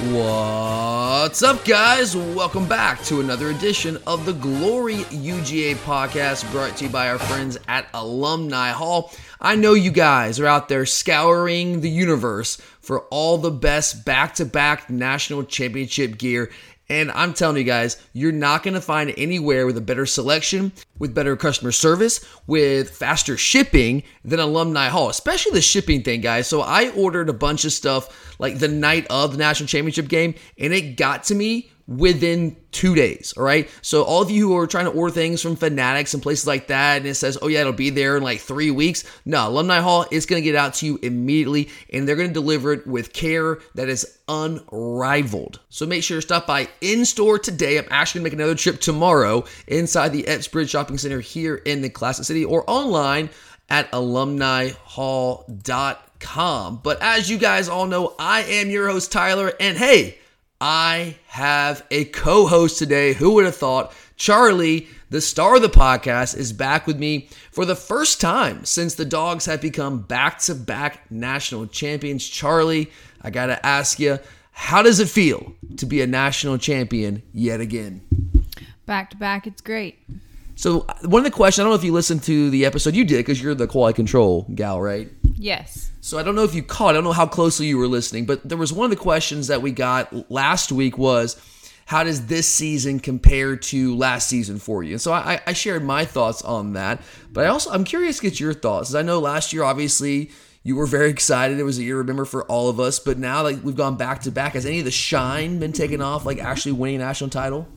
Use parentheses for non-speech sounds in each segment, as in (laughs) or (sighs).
What's up, guys? Welcome back to another edition of the Glory UGA podcast brought to you by our friends at Alumni Hall. I know you guys are out there scouring the universe for all the best back to back national championship gear. And I'm telling you guys, you're not going to find anywhere with a better selection, with better customer service, with faster shipping than Alumni Hall, especially the shipping thing, guys. So I ordered a bunch of stuff like the night of the national championship game, and it got to me within two days. All right. So all of you who are trying to order things from Fanatics and places like that, and it says, oh yeah, it'll be there in like three weeks. No, Alumni Hall is going to get out to you immediately, and they're going to deliver it with care that is unrivaled. So make sure to stop by in store today. I'm actually going to make another trip tomorrow inside the Epps Bridge Shopping Center here in the Classic City or online at alumnihall.com. But as you guys all know, I am your host, Tyler, and hey, I have a co host today. Who would have thought? Charlie, the star of the podcast, is back with me for the first time since the Dogs have become back to back national champions. Charlie, I got to ask you, how does it feel to be a national champion yet again? Back to back, it's great. So, one of the questions, I don't know if you listened to the episode, you did because you're the quality control gal, right? Yes. So I don't know if you caught, I don't know how closely you were listening, but there was one of the questions that we got last week was how does this season compare to last season for you? And so I, I shared my thoughts on that, but I also I'm curious to get your thoughts. As I know last year, obviously you were very (laughs) excited. It was a year remember for all of us, but now like we've gone back to back. Has any of the shine been taken off, like actually winning a national title?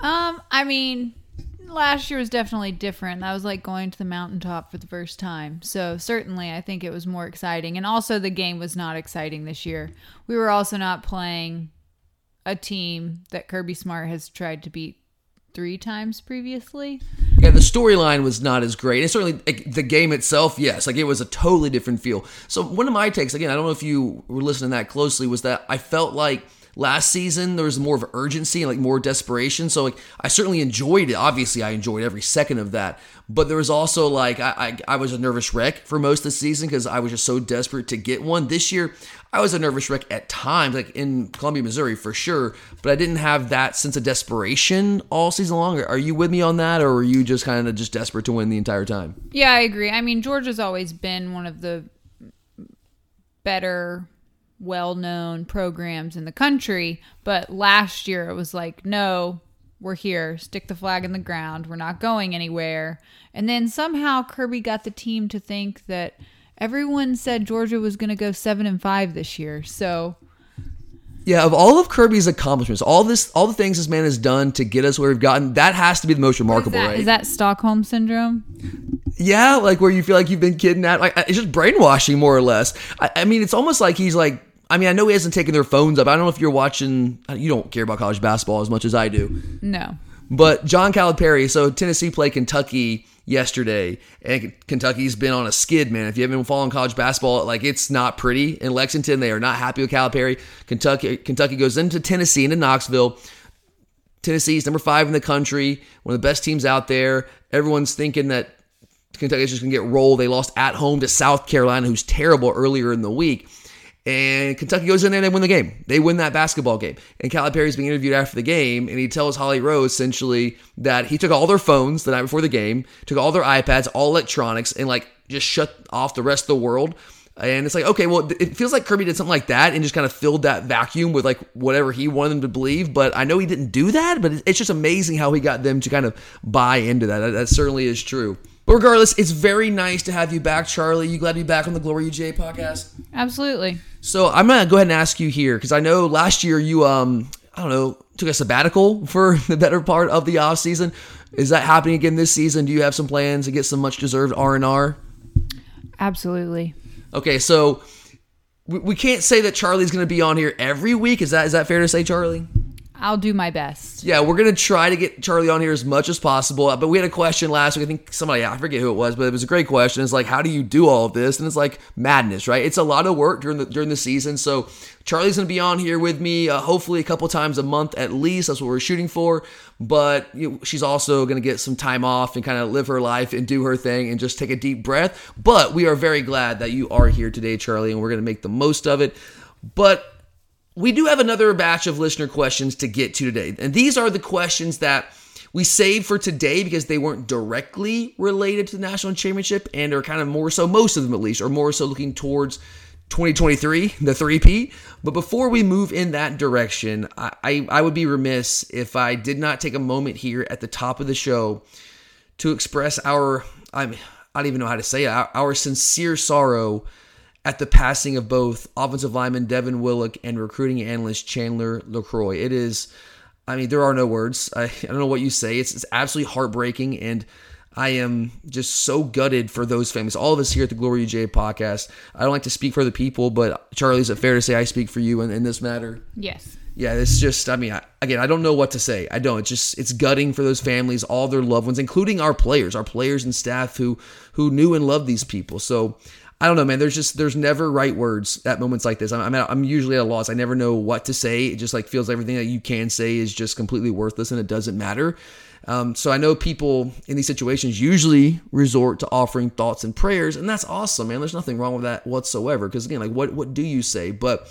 Um, I mean, last year was definitely different. That was like going to the mountaintop for the first time. So certainly I think it was more exciting. And also the game was not exciting this year. We were also not playing a team that Kirby Smart has tried to beat three times previously. Yeah, the storyline was not as great. And certainly like, the game itself, yes, like it was a totally different feel. So one of my takes, again, I don't know if you were listening that closely, was that I felt like last season there was more of urgency and like more desperation. So like i certainly enjoyed it. Obviously i enjoyed every second of that. But there was also like i i, I was a nervous wreck for most of the season because i was just so desperate to get one. This year i was a nervous wreck at times like in columbia missouri for sure. But i didn't have that sense of desperation all season long. Are you with me on that or were you just kind of just desperate to win the entire time? Yeah, I agree. I mean, Georgia's always been one of the better well-known programs in the country, but last year it was like, no, we're here, stick the flag in the ground, we're not going anywhere. And then somehow Kirby got the team to think that everyone said Georgia was going to go 7 and 5 this year. So, Yeah, of all of Kirby's accomplishments, all this, all the things this man has done to get us where we've gotten, that has to be the most is remarkable, that, right? is that Stockholm syndrome? yeah, like where you feel like you've been kidnapped. Like it's just brainwashing, more or less. I, I mean, it's almost like he's like. I mean, I know he hasn't taken their phones up. I don't know if you're watching. You don't care about college basketball as much as I do. No. But John Calipari, so Tennessee played Kentucky yesterday, and Kentucky's been on a skid, man. If you haven't been following college basketball, like it's not pretty in Lexington. They are not happy with Calipari. Kentucky, Kentucky goes into Tennessee, into Knoxville. Tennessee's number five in the country, one of the best teams out there. Everyone's thinking that Kentucky's just gonna get rolled. They lost at home to South Carolina, who's terrible earlier in the week. And Kentucky goes in there and they win the game. They win that basketball game. And Calipari's being interviewed after the game, and he tells Holly Rowe essentially that he took all their phones the night before the game, took all their iPads, all electronics, and like just shut off the rest of the world. And it's like, okay, well, it feels like Kirby did something like that and just kind of filled that vacuum with like whatever he wanted them to believe. But I know he didn't do that, but it's just amazing how he got them to kind of buy into that. That, that certainly is true. But regardless, it's very nice to have you back, Charlie. You glad to be back on the Glory UGA podcast? Absolutely. So I'm gonna go ahead and ask you here because I know last year you um I don't know took a sabbatical (laughs) for the better part of the off season. Is that happening again this season? Do you have some plans to get some much deserved R and R? Absolutely. Okay, so we, we can't say that Charlie's gonna be on here every week. Is that is that fair to say, Charlie? I'll do my best. Yeah, we're gonna try to get Charlie on here as much as possible. But we had a question last week. I think somebody I forget who it was, but it was a great question. It's like, how do you do all of this? And it's like madness, right? It's a lot of work during the during the season. So Charlie's gonna be on here with me, uh, hopefully a couple times a month at least. That's what we're shooting for. But you know, she's also gonna get some time off and kind of live her life and do her thing and just take a deep breath. But we are very glad that you are here today, Charlie, and we're gonna make the most of it. But we do have another batch of listener questions to get to today. And these are the questions that we saved for today because they weren't directly related to the national championship and are kind of more so, most of them at least, are more so looking towards 2023, the three-peat. But before we move in that direction, I, I, I would be remiss if I did not take a moment here at the top of the show to express our, I'm, I don't even know how to say it, our, our sincere sorrow at the passing of both offensive lineman Devin Willock and recruiting analyst Chandler LeCroy. It is, I mean, there are no words. I, I don't know what you say. It's, it's absolutely heartbreaking. And I am just so gutted for those families. All of us here at the Glory UGA podcast. I don't like to speak for other people, but Charlie, is it fair to say I speak for you in, in this matter? Yes. Yeah, it's just, I mean, I, again, I don't know what to say. I don't. It's just, it's gutting for those families, all their loved ones, including our players, our players and staff who, who knew and loved these people. So I don't know, man. There's just there's never right words at moments like this. I'm I'm, I'm usually at a loss. I never know what to say. It just like feels everything that you can say is just completely worthless and it doesn't matter. Um, so I know people in these situations usually resort to offering thoughts and prayers, and that's awesome, man. There's nothing wrong with that whatsoever. Because again, like what what do you say? But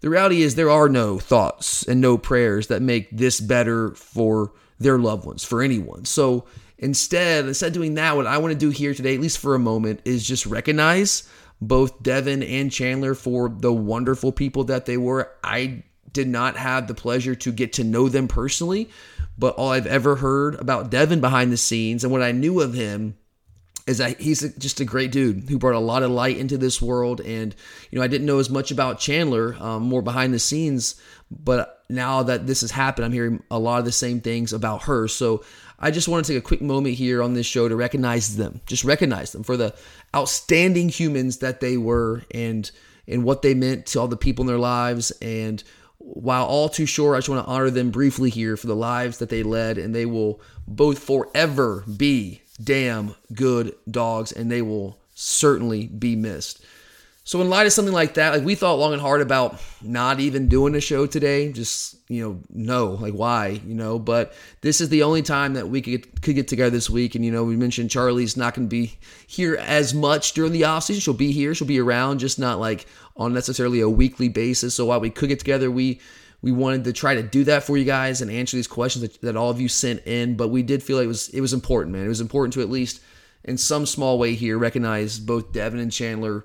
the reality is there are no thoughts and no prayers that make this better for their loved ones, for anyone. So Instead, instead of doing that, what I want to do here today, at least for a moment, is just recognize both Devin and Chandler for the wonderful people that they were. I did not have the pleasure to get to know them personally, but all I've ever heard about Devin behind the scenes and what I knew of him is that he's just a great dude who brought a lot of light into this world. And, you know, I didn't know as much about Chandler, um, more behind the scenes, but now that this has happened, I'm hearing a lot of the same things about her. So I just want to take a quick moment here on this show to recognize them, just recognize them for the outstanding humans that they were and and what they meant to all the people in their lives. And while all too sure, I just want to honor them briefly here for the lives that they led, and they will both forever be damn good dogs, and they will certainly be missed. So in light of something like that, like we thought long and hard about not even doing a show today, just you know, no, like why, you know. But this is the only time that we could get, could get together this week, and you know, we mentioned Charlie's not going to be here as much during the off season. She'll be here, she'll be around, just not like on necessarily a weekly basis. So while we could get together, we we wanted to try to do that for you guys and answer these questions that, that all of you sent in. But we did feel like it was it was important, man. It was important to at least in some small way here recognize both Devin and Chandler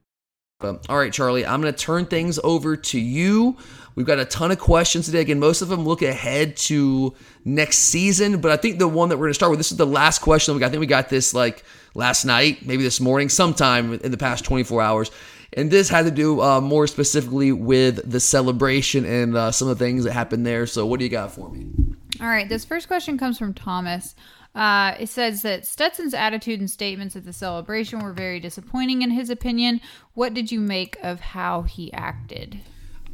But, all right, Charlie, I'm going to turn things over to you. We've got a ton of questions today. Again, most of them look ahead to next season, but I think the one that we're going to start with, this is the last question we got. I think we got this like last night, maybe this morning, sometime in the past 24 hours. And this had to do uh, more specifically with the celebration and uh, some of the things that happened there. So, what do you got for me? All right, this first question comes from Thomas. Uh, it says that Stetson's attitude and statements at the celebration were very disappointing in his opinion. What did you make of how he acted?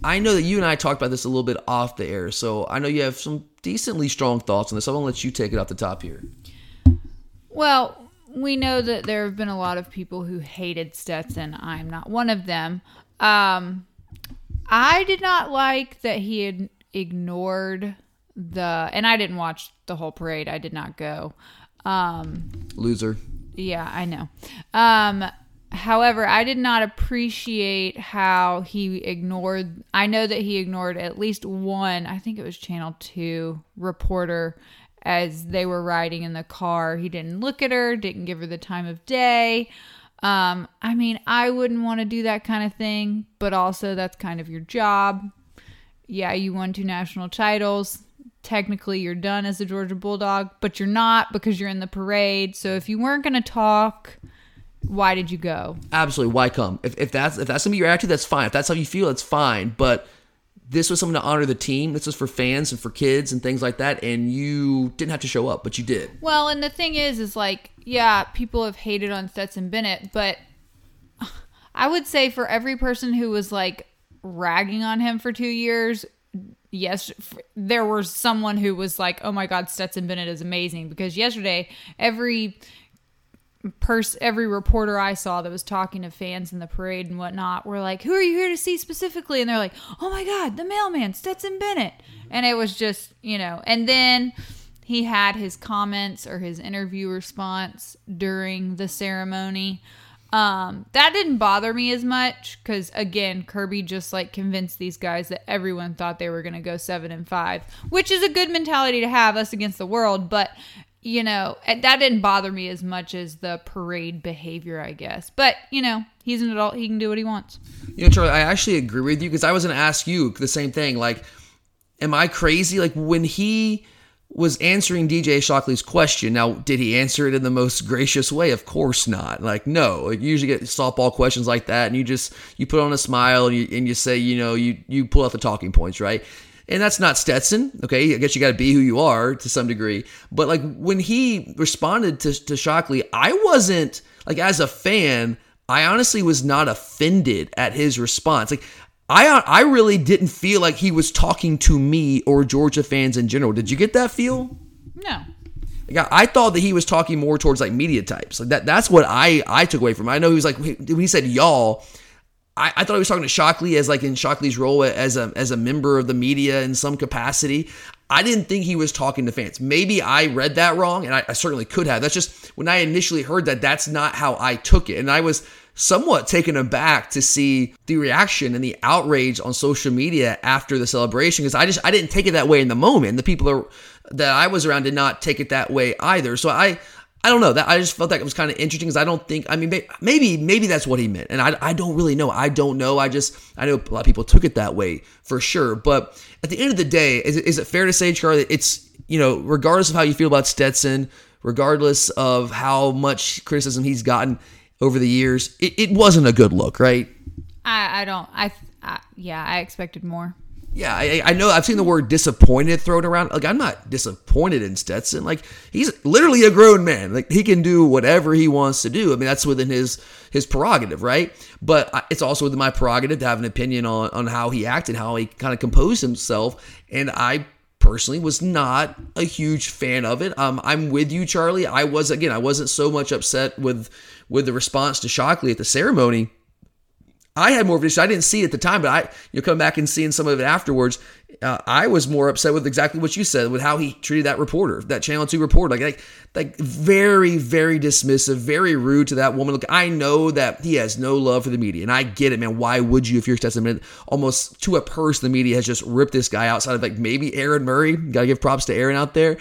I know that you and I talked about this a little bit off the air, so I know you have some decently strong thoughts on this. I'm gonna let you take it off the top here. Well, we know that there have been a lot of people who hated Stetson. I'm not one of them. Um, I did not like that he had ignored the, and I didn't watch the whole parade. I did not go. Um, Loser. yeah, I know. Um, however, I did not appreciate how he ignored. I know that he ignored at least one. I think it was Channel Two reporter as they were riding in the car. He didn't look at her, didn't give her the time of day. Um, I mean, I wouldn't want to do that kind of thing, but also that's kind of your job. Yeah, you won two national titles. Technically, you're done as a Georgia Bulldog, but you're not because you're in the parade. So if you weren't going to talk, why did you go? Absolutely. Why come? If, if that's if that's gonna be your attitude, that's fine. If that's how you feel, that's fine. But this was something to honor the team. This was for fans and for kids and things like that. And you didn't have to show up, but you did. Well, and the thing is, is like, yeah, people have hated on Stetson Bennett, but (sighs) I would say for every person who was like ragging on him for two years, yes, there was someone who was like, oh my God, Stetson Bennett is amazing. Because yesterday, every person every reporter I saw that was talking to fans in the parade and whatnot were like, Who are you here to see specifically? And they're like, Oh my god, the mailman, Stetson Bennett. And it was just, you know, and then he had his comments or his interview response during the ceremony. Um, that didn't bother me as much because again, Kirby just like convinced these guys that everyone thought they were gonna go seven and five, which is a good mentality to have us against the world, but you know, that didn't bother me as much as the parade behavior, I guess. But, you know, he's an adult. He can do what he wants. You know, Charlie, I actually agree with you because I was to ask you the same thing. Like, am I crazy? Like, when he was answering DJ Shockley's question, now, did he answer it in the most gracious way? Of course not. Like, no. Like, you usually get softball questions like that, and you just you put on a smile and you, and you say, you know, you you pull out the talking points, right? And that's not Stetson, okay? I guess you got to be who you are to some degree. But like when he responded to, to Shockley, I wasn't like as a fan, I honestly was not offended at his response. Like I uh, I really didn't feel like he was talking to me or Georgia fans in general. Did you get that feel? No. Like, I thought that he was talking more towards like media types. Like that that's what I I took away from. It. I know he was like when he said y'all, I, I thought he was talking to Shockley as like in Shockley's role as a as a member of the media in some capacity. I didn't think he was talking to fans. Maybe I read that wrong, and I, I certainly could have. That's just when I initially heard that. That's not how I took it, and I was somewhat taken aback to see the reaction and the outrage on social media after the celebration because I just I didn't take it that way in the moment. The people are, that I was around did not take it that way either. So I I don't know. That I just felt like it was kind of interesting because I don't think I mean maybe maybe that's what he meant. And I, I don't really know. I don't know. I just I know a lot of people took it that way for sure. But at the end of the day is is it fair to say Charlie it's you know regardless of how you feel about Stetson regardless of how much criticism he's gotten over the years it, it wasn't a good look right I, I don't I, I yeah I expected more yeah, I, I, know. I've seen the word disappointed thrown around. Like, I'm not disappointed in Stetson. Like, he's literally a grown man. Like, he can do whatever he wants to do. I mean, that's within his his prerogative, right? But it's also within my prerogative to have an opinion on on how he acted, how he kind of composed himself. And I personally was not a huge fan of it. Um, I'm with you, Charlie. I was again. I wasn't so much upset with with the response to Shockley at the ceremony I had more of an issue. I didn't see it at the time, but I you coming back and seeing some of it afterwards, uh, I was more upset with exactly what you said with how he treated that reporter, that Channel Two reporter, like like like very very dismissive, very rude to that woman. Look, I know that he has no love for the media, and I get it, man. Why would you if you're testament, Almost to a person, the media has just ripped this guy outside of like maybe Aaron Murray. Got to give props to Aaron out there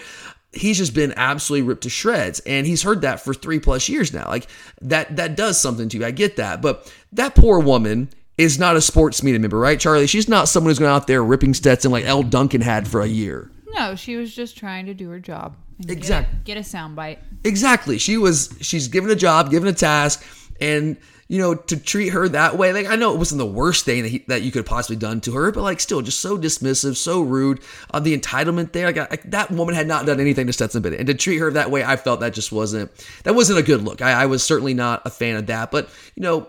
he's just been absolutely ripped to shreds and he's heard that for three plus years now like that that does something to you i get that but that poor woman is not a sports media member right charlie she's not someone who's going out there ripping stetson like Elle Duncan had for a year No, she was just trying to do her job. Exactly. get- Exact- Get, a soundbite. Exactly. She was she's given a job, given a task, and you know to treat her that way. Like I know it wasn't the worst thing that he, that you could possibly done to her, but like still just so dismissive, so rude. Uh, the entitlement there, like, I, that woman had not done anything to Stetson Bennett, and to treat her that way, I felt that just wasn't that wasn't a good look. I, I was certainly not a fan of that. But you know,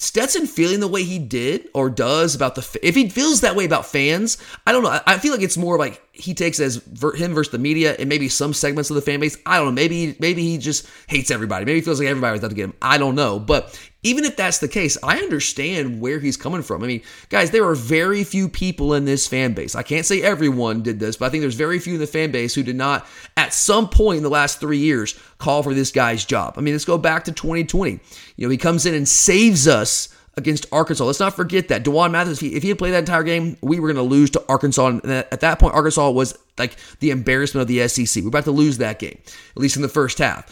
Stetson feeling the way he did or does about the if he feels that way about fans, I don't know. I- feel like it's more like he takes as him versus the media and maybe some segments of the fan base. I don't know. Maybe maybe he just hates everybody. Maybe he feels like everybody was out to get him. I don't know. But even if that's the case, I understand where he's coming from. I mean, guys, there are very few people in this fan base. I can't say everyone did this, but I think there's very few in the fan base who did not, at some point in the last three years, call for this guy's job. I mean, let's go back to 2020. You know, he comes in and saves us against Arkansas. Let's not forget that D'Wan Mathis, if he, if he had played that entire game, we were going to lose to Arkansas. And at that point, Arkansas was like the embarrassment of the SEC. We're about to lose that game, at least in the first half.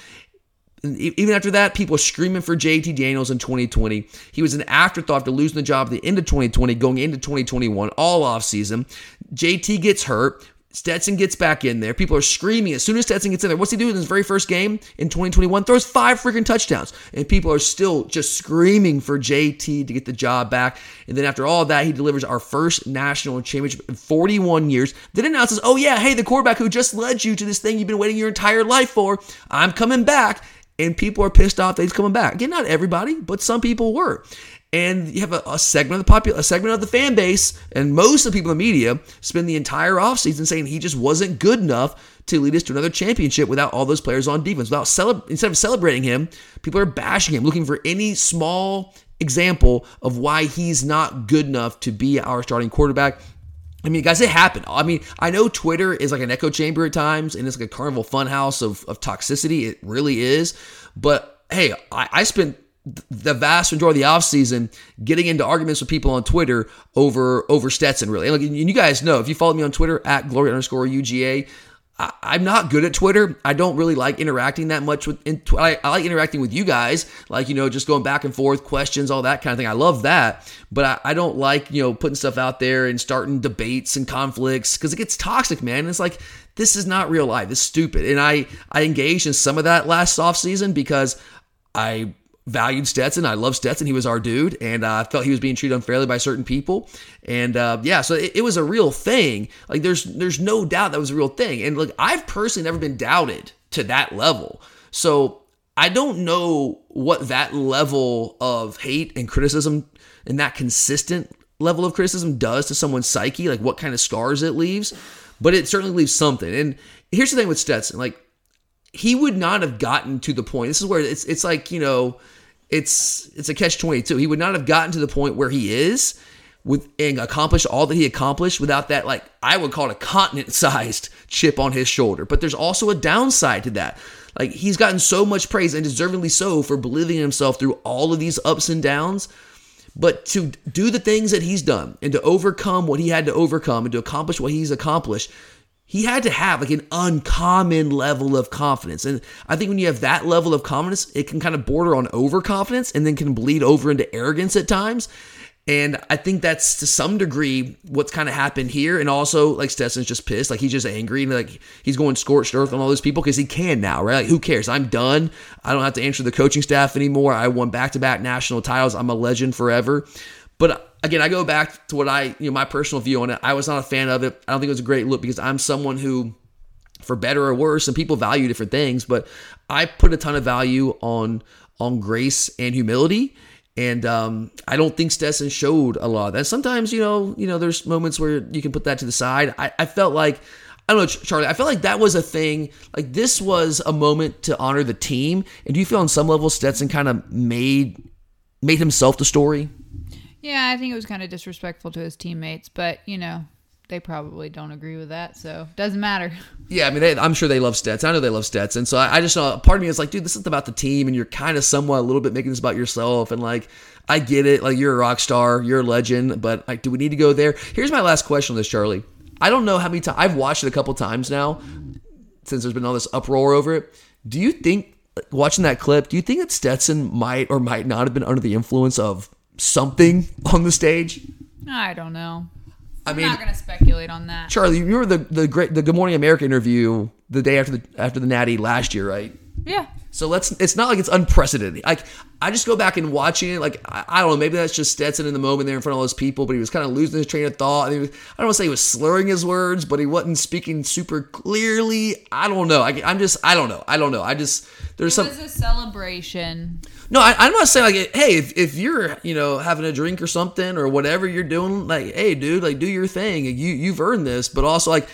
Even after that, people screaming for JT Daniels in 2020. He was an afterthought after losing the job at the end of 2020, going into 2021, all offseason. JT gets hurt. Stetson gets back in there. People are screaming. As soon as Stetson gets in there, what's he do in his very first game in 2021? Throws five freaking touchdowns. And people are still just screaming for JT to get the job back. And then after all that, he delivers our first national championship in 41 years. Then announces, oh, yeah, hey, the quarterback who just led you to this thing you've been waiting your entire life for, I'm coming back and people are pissed off that he's coming back. Again, not everybody, but some people were. And you have a, a segment of the popul- a segment of the fan base, and most of the people in the media spend the entire offseason saying he just wasn't good enough to lead us to another championship without all those players on defense. Without instead of celebrating him, people are bashing him, looking for any small example of why he's not good enough to be our starting quarterback. I mean, guys, it happened. I mean, I know Twitter is like an echo chamber at times, and it's like a carnival funhouse of, of toxicity. It really is. But hey, I, I spent the vast majority of the offseason getting into arguments with people on Twitter over over Stetson, really. And, and you guys know, if you follow me on Twitter, at glory underscore UGA, I, I'm not good at Twitter. I don't really like interacting that much with. In, I, I like interacting with you guys, like you know, just going back and forth, questions, all that kind of thing. I love that, but I, I don't like you know putting stuff out there and starting debates and conflicts because it gets toxic, man. It's like this is not real life. This is stupid. And I I engaged in some of that last offseason because I valued Stetson. I love Stetson. He was our dude, and uh, I felt he was being treated unfairly by certain people. And uh, yeah, so it, it was a real thing. Like there's there's no doubt that was a real thing. And look, I've personally never been doubted to that level. So I don't know what that level of hate and criticism and that consistent level of criticism does to someone's psyche, like what kind of scars it leaves. But it certainly leaves something. And here's the thing with Stetson, like he would not have gotten to the point. This is where it's it's like you know, it's it's a catch twenty two. He would not have gotten to the point where he is with and accomplished all that he accomplished without that like I would call it a continent sized (laughs) chip on his shoulder. But there's also a downside to that. Like he's gotten so much praise and deservingly so for believing in himself through all of these ups and downs. But to do the things that he's done and to overcome what he had to overcome and to accomplish what he's accomplished, he had to have like an uncommon level of confidence. And I think when you have that level of confidence, it can kind of border on overconfidence and then can bleed over into arrogance at times. And I think that's to some degree what's kind of happened here. And also, like Stetson's just pissed, like he's just angry and like he's going scorched earth on all those people because he can now, right? Like who cares? I'm done. I don't have to answer the coaching staff anymore. I won back to back national titles. I'm a legend forever. But again, I go back to what I, you know, my personal view on it. I was not a fan of it. I don't think it was a great look because I'm someone who, for better or worse, and people value different things, but I put a ton of value on on grace and humility. And um, I don't think Stetson showed a lot of that. Sometimes, you know, you know, there's moments where you can put that to the side. I, I felt like I don't know, Charlie. I felt like that was a thing. Like this was a moment to honor the team. And do you feel on some level Stetson kind of made made himself the story? Yeah, I think it was kind of disrespectful to his teammates, but you know, they probably don't agree with that, so doesn't matter. (laughs) Yeah, I mean, they, I'm sure they love Stetson. I know they love Stetson. So I, I just know part of me is like, dude, this is about the team, and you're kind of somewhat a little bit making this about yourself. And like, I get it. Like, you're a rock star, you're a legend, but like, do we need to go there? Here's my last question on this, Charlie. I don't know how many times I've watched it a couple times now since there's been all this uproar over it. Do you think, watching that clip, do you think that Stetson might or might not have been under the influence of something on the stage? I don't know. I mean, I'm not going to speculate on that. Charlie, you remember the the great the Good Morning America interview the day after the after the Natty last year, right? Yeah. So let's. It's not like it's unprecedented. Like I just go back and watching it. Like I, I don't know. Maybe that's just Stetson in the moment there in front of all those people, but he was kind of losing his train of thought. And he was, I don't want to say he was slurring his words, but he wasn't speaking super clearly. I don't know. I, I'm just. I don't know. I don't know. I just. There's It some. was a celebration. No, I, I'm not saying like, hey, if, if you're, you know, having a drink or something or whatever you're doing, like, hey, dude, like, do your thing. You you've earned this, but also like,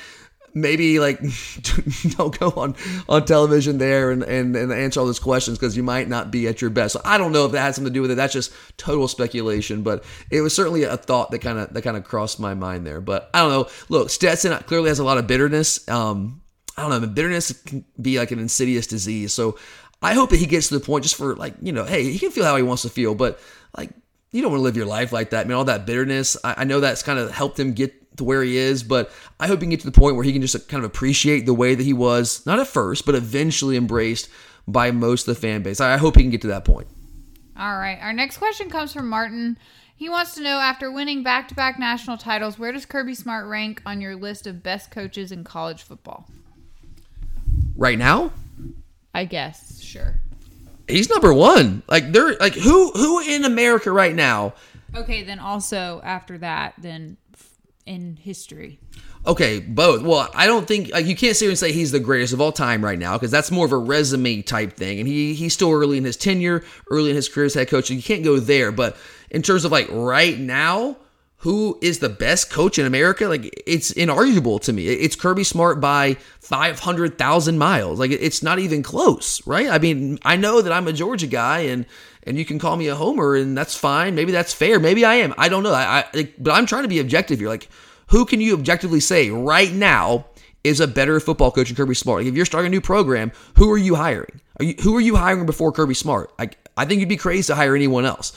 maybe like, (laughs) don't go on on television there and and, and answer all those questions because you might not be at your best. So I don't know if that has something to do with it. That's just total speculation, but it was certainly a thought that kind of that kind of crossed my mind there. But I don't know. Look, Stetson clearly has a lot of bitterness. Um, I don't know. Bitterness can be like an insidious disease. So I hope that he gets to the point just for like, you know, hey, he can feel how he wants to feel, but like, you don't want to live your life like that, man. All that bitterness. I, I know that's kind of helped him get to where he is, but I hope he can get to the point where he can just kind of appreciate the way that he was, not at first, but eventually embraced by most of the fan base. I, I hope he can get to that point. All right. Our next question comes from Martin. He wants to know after winning back to back national titles, where does Kirby Smart rank on your list of best coaches in college football? Right now, I guess. Sure. he's number one. Like they're like who who in America right now Okay, then also after that, then in history. Okay, both. Well, I don't think like you can't sit here and say he's the greatest of all time right now because that's more of a resume type thing, and he he's still early in his tenure, early in his career as head coach. So you can't go there. But in terms of like right now, who is the best coach in America? Like it's inarguable to me. It's Kirby Smart by five hundred thousand miles. Like it's not even close, right? I mean, I know that I'm a Georgia guy, and and you can call me a homer, and that's fine. Maybe that's fair. Maybe I am. I don't know. I, I but I'm trying to be objective here. Like who can you objectively say right now is a better football coach than Kirby Smart? Like if you're starting a new program, who are you hiring? Are you who are you hiring before Kirby Smart? I I think you'd be crazy to hire anyone else.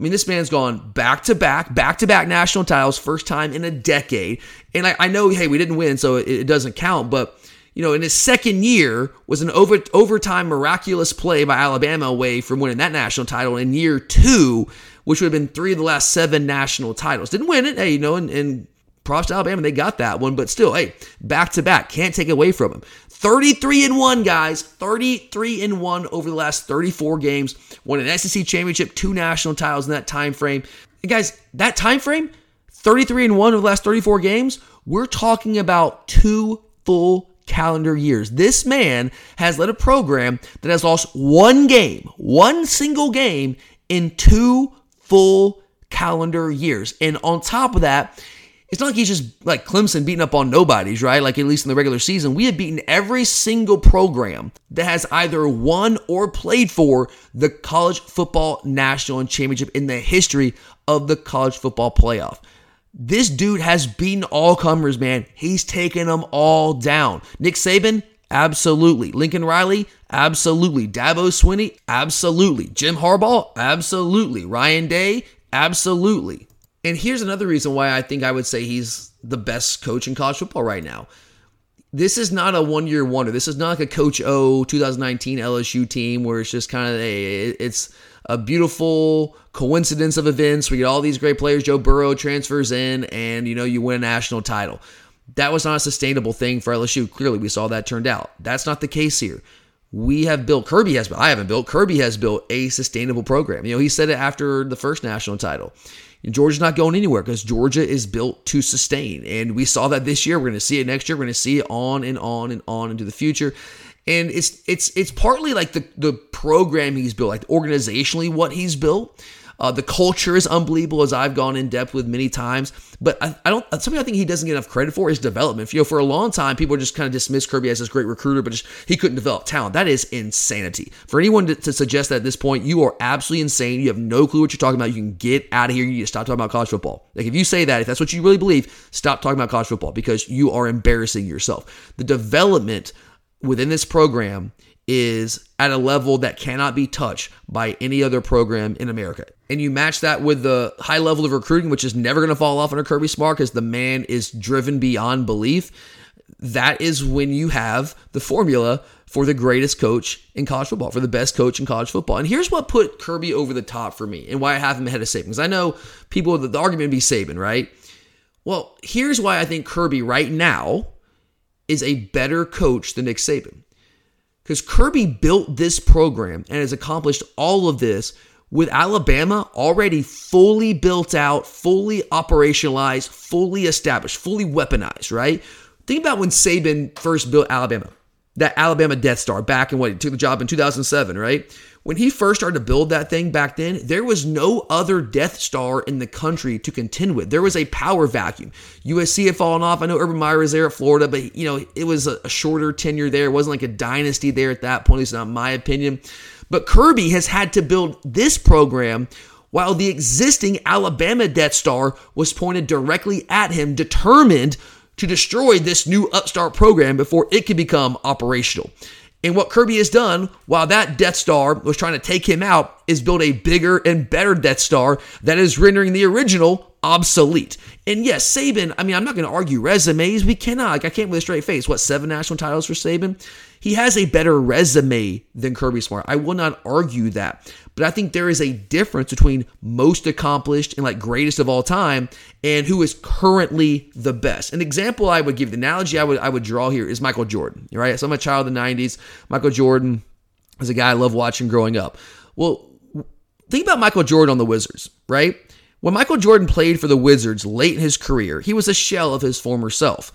I mean, this man's gone back to back, back to back national titles, first time in a decade. And I, I know, hey, we didn't win, so it, it doesn't count. But you know, in his second year was an over overtime miraculous play by Alabama away from winning that national title. In year two, which would have been three of the last seven national titles, didn't win it. Hey, you know, and, and props to Alabama, they got that one. But still, hey, back to back, can't take it away from him. 33 and 1 guys. 33 and 1 over the last 34 games. Won an SEC championship two national titles in that time frame. And guys that time frame 33 and 1 over the last 34 games we're talking about two full calendar years. This man has led a program that has lost one game one single game in two full calendar years. And on top of that it's not like he's just like Clemson beating up on nobodies, right? Like at least in the regular season, we have beaten every single program that has either won or played for the college football national championship in the history of the college football playoff. This dude has beaten all comers, man. He's taken them all down. Nick Saban, absolutely. Lincoln Riley, absolutely. Dabo Swinney, absolutely. Jim Harbaugh, absolutely. Ryan Day, absolutely. And here's another reason why I think I would say he's the best coach in college football right now. This is not a one year wonder. This is not like a Coach O 2019 LSU team where it's just kind of a, it's a beautiful coincidence of events. We get all these great players. Joe Burrow transfers in and, you know, you win a national title. That was not a sustainable thing for LSU. Clearly, we saw that turned out. That's not the case here. We have built, Kirby has built, I haven't built, Kirby has built a sustainable program. You know, he said it after the first national title. Georgia's not going anywhere because Georgia is built to sustain. And we saw that this year. We're going to see it next year. We're going to see it on and on and on into the future. And it's it's it's partly like the the program he's built, like organizationally what he's built. Uh, the culture is unbelievable, as I've gone in depth with many times. But I, I don't. Something I think he doesn't get enough credit for is development. You know, for a long time, people just kind of dismissed Kirby as this great recruiter, but just, he couldn't develop talent. That is insanity. For anyone to, to suggest that at this point, you are absolutely insane. You have no clue what you're talking about. You can get out of here. You need to stop talking about college football. Like if you say that, if that's what you really believe, stop talking about college football because you are embarrassing yourself. The development within this program is at a level that cannot be touched by any other program in America. And you match that with the high level of recruiting, which is never going to fall off under Kirby Smart because the man is driven beyond belief. That is when you have the formula for the greatest coach in college football, for the best coach in college football. And here's what put Kirby over the top for me and why I have him ahead of Saban. Because I know people, the argument would be Saban, right? Well, here's why I think Kirby right now is a better coach than Nick Saban because Kirby built this program and has accomplished all of this with Alabama already fully built out, fully operationalized, fully established, fully weaponized, right? Think about when Saban first built Alabama, that Alabama Death Star back in what he took the job in 2007, right? When he first started to build that thing back then, there was no other Death Star in the country to contend with. There was a power vacuum. USC had fallen off. I know Urban Meyer is there at Florida, but you know it was a shorter tenure there. It wasn't like a dynasty there at that point. Least not my opinion. But Kirby has had to build this program while the existing Alabama Death Star was pointed directly at him, determined to destroy this new upstart program before it could become operational. And what Kirby has done while that Death Star was trying to take him out is build a bigger and better Death Star that is rendering the original obsolete. And yes, Saban, I mean, I'm not going to argue resumes. We cannot. Like, I can't with a straight face. What, seven national titles for Saban? He has a better resume than Kirby Smart. I will not argue that. But I think there is a difference between most accomplished and like greatest of all time and who is currently the best. An example I would give, the analogy I would I would draw here is Michael Jordan. Right? So I'm a child of the 90s. Michael Jordan is a guy I love watching growing up. Well, think about Michael Jordan on the Wizards, right? When Michael Jordan played for the Wizards late in his career, he was a shell of his former self.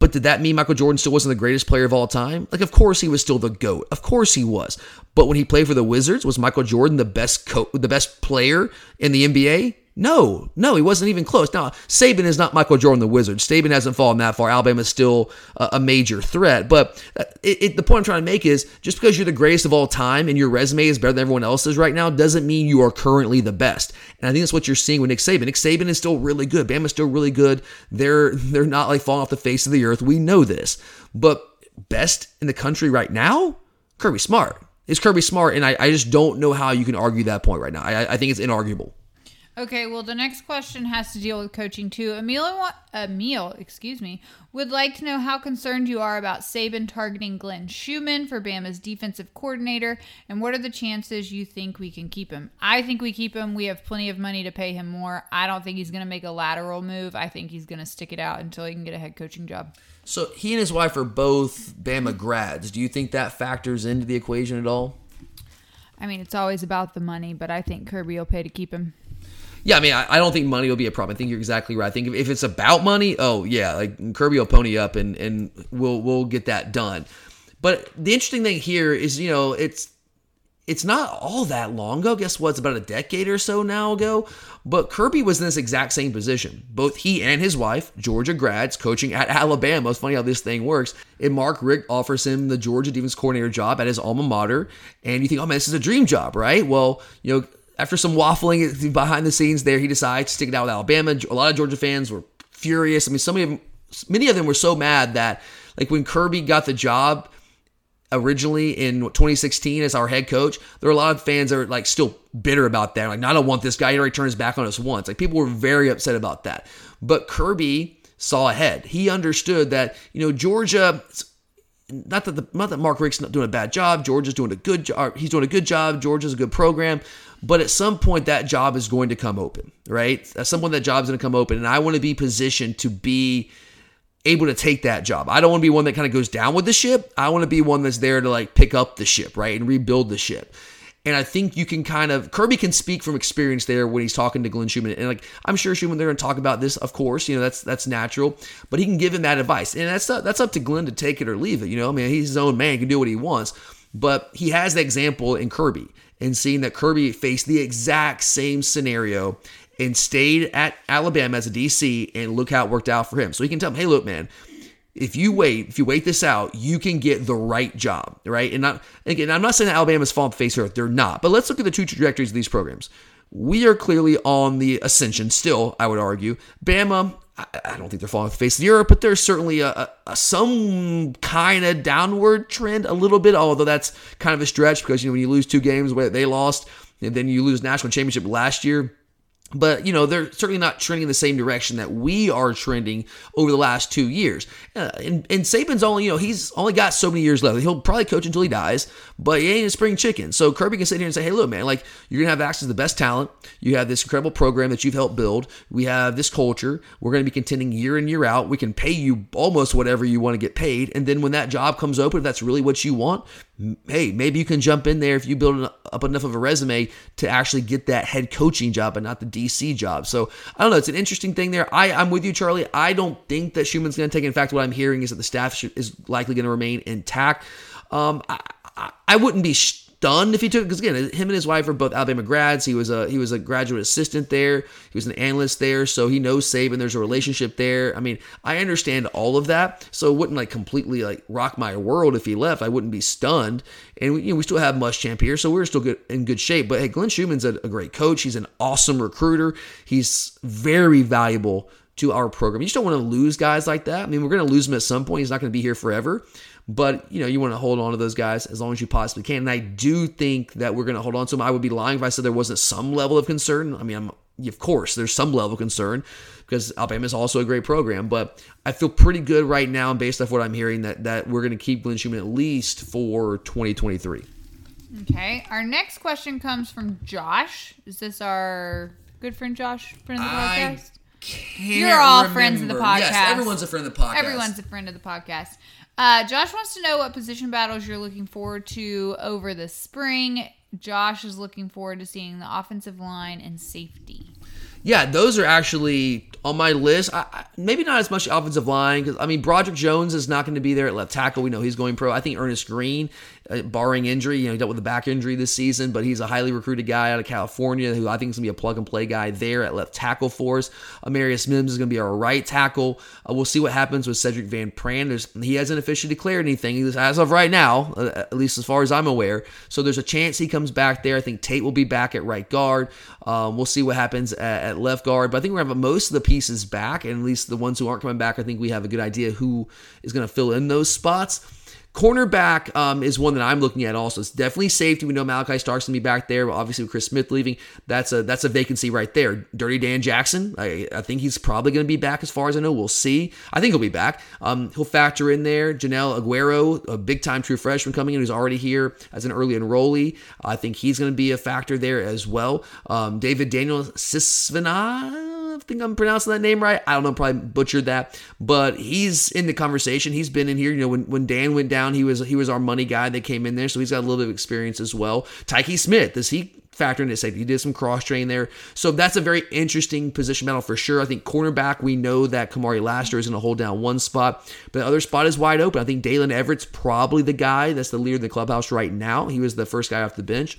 But did that mean Michael Jordan still wasn't the greatest player of all time? Like, of course he was still the GOAT. Of course he was. But when he played for the Wizards, was Michael Jordan the best co- the best player in the NBA? No, no, he wasn't even close. Now, Saban is not Michael Jordan, the Wizard. Saban hasn't fallen that far. Alabama is still a, a major threat. But uh, it, it, the point I'm trying to make is just because you're the greatest of all time and your resume is better than everyone else's right now doesn't mean you are currently the best. And I think that's what you're seeing with Nick Saban. Nick Saban is still really good. Bama's still really good. They're they're not like falling off the face of the earth. We know this. But best in the country right now, Kirby Smart. Is Kirby Smart, and I, I just don't know how you can argue that point right now. I, I think it's inarguable. Okay, well, the next question has to deal with coaching too. Emil, Emil, excuse me, would like to know how concerned you are about Saban targeting Glenn Schumann for Bama's defensive coordinator, and what are the chances you think we can keep him? I think we keep him. We have plenty of money to pay him more. I don't think he's going to make a lateral move. I think he's going to stick it out until he can get a head coaching job. So he and his wife are both Bama grads. Do you think that factors into the equation at all? I mean, it's always about the money, but I think Kirby will pay to keep him. Yeah, I mean, I, I, don't think money will be a problem. I think you're exactly right. I think if, if, it's about money, oh yeah, like Kirby will pony up and and we'll we'll get that done. But the interesting thing here is, you know, it's it's not all that long ago. Guess what? It's about a decade or so now ago. But Kirby was in this exact same position. Both he and his wife, Georgia grads, coaching at Alabama. It's funny how this thing works. And Mark Richt offers him the Georgia defense coordinator job at his alma mater. And you think, oh man, this is a dream job, right? Well, you know, after some waffling behind the scenes there, he decides to stick it out with Alabama. A lot of Georgia fans were furious. I mean, some of them, many of them were so mad that, like, when Kirby got the job originally in 2016 as our head coach, there were a lot of fans that are like still bitter about that. Like, I don't want this guy. He already turned his back on us once. Like, people were very upset about that. But Kirby saw ahead. He understood that, you know, Georgia not that the not that Mark Richt's not doing a bad job. Georgia's doing a good job. He's doing a good job. Georgia's a good program. But at some point, that job is going to come open, right? At some point, that job's going to come open, and I want to be positioned to be able to take that job. I don't want to be one that kind of goes down with the ship. I want to be one that's there to like pick up the ship, right, and rebuild the ship. And I think you can kind of Kirby can speak from experience there when he's talking to Glenn Schumann. And like I'm sure Schumann they're going to talk about this, of course, you know, that's that's natural. But he can give him that advice. And that's that's up to Glenn to take it or leave it. You know, I mean, he's his own man, he can do what he wants. But he has the example in Kirby. And seeing that Kirby faced the exact same scenario and stayed at Alabama as a DC, and look how it worked out for him. So he can tell him, hey, look, man, if you wait, if you wait this out, you can get the right job, right? And not again, I'm not saying Alabama's fallen face earth; they're not. But let's look at the two trajectories of these programs. We are clearly on the ascension still, I would argue. Bama, I, don't think they're falling off the face of the earth, but there's certainly a, a, a some kind of downward trend, a little bit. Although that's kind of a stretch because you know when you lose two games, where they lost, and then you lose national championship last year but you know they're certainly not trending in the same direction that we are trending over the last two years. Uh, and, and Saban's only you know he's only got so many years left. He'll probably coach until he dies, but he ain't a spring chicken. So Kirby can sit here and say, "Hey, look, man, like you're gonna have access to the best talent. You have this incredible program that you've helped build. We have this culture. We're gonna be contending year in year out. We can pay you almost whatever you want to get paid. And then when that job comes open, if that's really what you want, hey, maybe you can jump in there if you build up enough of a resume to actually get that head coaching job and not the DC job. So I don't know. It's an interesting thing there. I, I'm with you, Charlie. I don't think that Schumann's going to take it. In fact, what I'm hearing is that the staff is likely going to remain intact. Um, I, I, I wouldn't be. Sh- stunned if he took because again, him and his wife are both Alabama grads. He was a he was a graduate assistant there. He was an analyst there, so he knows Saban. There's a relationship there. I mean, I understand all of that, so it wouldn't like completely like rock my world if he left. I wouldn't be stunned. And we, you know, we still have Muschamp here, so we're still good in good shape. But hey, Glenn Schumann's a, a great coach. He's an awesome recruiter. He's very valuable to our program. You just don't want to lose guys like that. I mean, we're going to lose him at some point. He's not going to be here forever. But you know, you want to hold on to those guys as long as you possibly can. And I do think that we're going to hold on to them. I would be lying if I said there wasn't some level of concern. I mean, I'm, of course, there's some level of concern because Alabama is also a great program. But I feel pretty good right now, based off what I'm hearing, that that we're going to keep Glenn Schumann at least for 2023. Okay. Our next question comes from Josh. Is this our good friend Josh, friend of the podcast? You're all remember. friends of the podcast. Yes, everyone's a friend of the podcast. Everyone's a friend of the podcast. Uh, Josh wants to know what position battles you're looking forward to over the spring. Josh is looking forward to seeing the offensive line and safety. Yeah, those are actually on my list. I, maybe not as much offensive line because I mean Broderick Jones is not going to be there at left tackle. We know he's going pro. I think Earnest Greene, uh, barring injury, you know, he dealt with a back injury this season, but he's a highly recruited guy out of California who I think is going to be a plug and play guy there at left tackle for us. Amarius Mims is going to be our right tackle. Uh, we'll see what happens with Sedrick Van Pran. There's, he hasn't officially declared anything as of right now, uh, at least as far as I'm aware. So there's a chance he comes back there. I think Tate will be back at right guard. Um, we'll see what happens at, at left guard, but I think we're going to have most of the pieces back, and at least the ones who aren't coming back, I think we have a good idea who is going to fill in those spots. Cornerback um, is one that I'm looking at also. It's definitely safety. We know Malaki Starks gonna be back there. Obviously, with Chris Smith leaving, that's a that's a vacancy right there. Dirty Dan Jackson, I, I think he's probably gonna be back as far as I know. We'll see. I think he'll be back. Um, he'll factor in there. Joenel Aguero, a big time true freshman coming in, who's already here as an early enrollee. I think he's gonna be a factor there as well. Um, David Daniel-Sisavanh. I think I'm pronouncing that name right. I don't know, probably butchered that, but he's in the conversation. He's been in here. You know, when, when Dan went down, he was he was our money guy that came in there, so he's got a little bit of experience as well. Tykee Smith, does he factor into safety? He did some cross train there, so that's a very interesting position battle for sure. I think cornerback, we know that Kamari Lassiter is going to hold down one spot, but the other spot is wide open. I think Daylen Everett's probably the guy that's the leader of the clubhouse right now. He was the first guy off the bench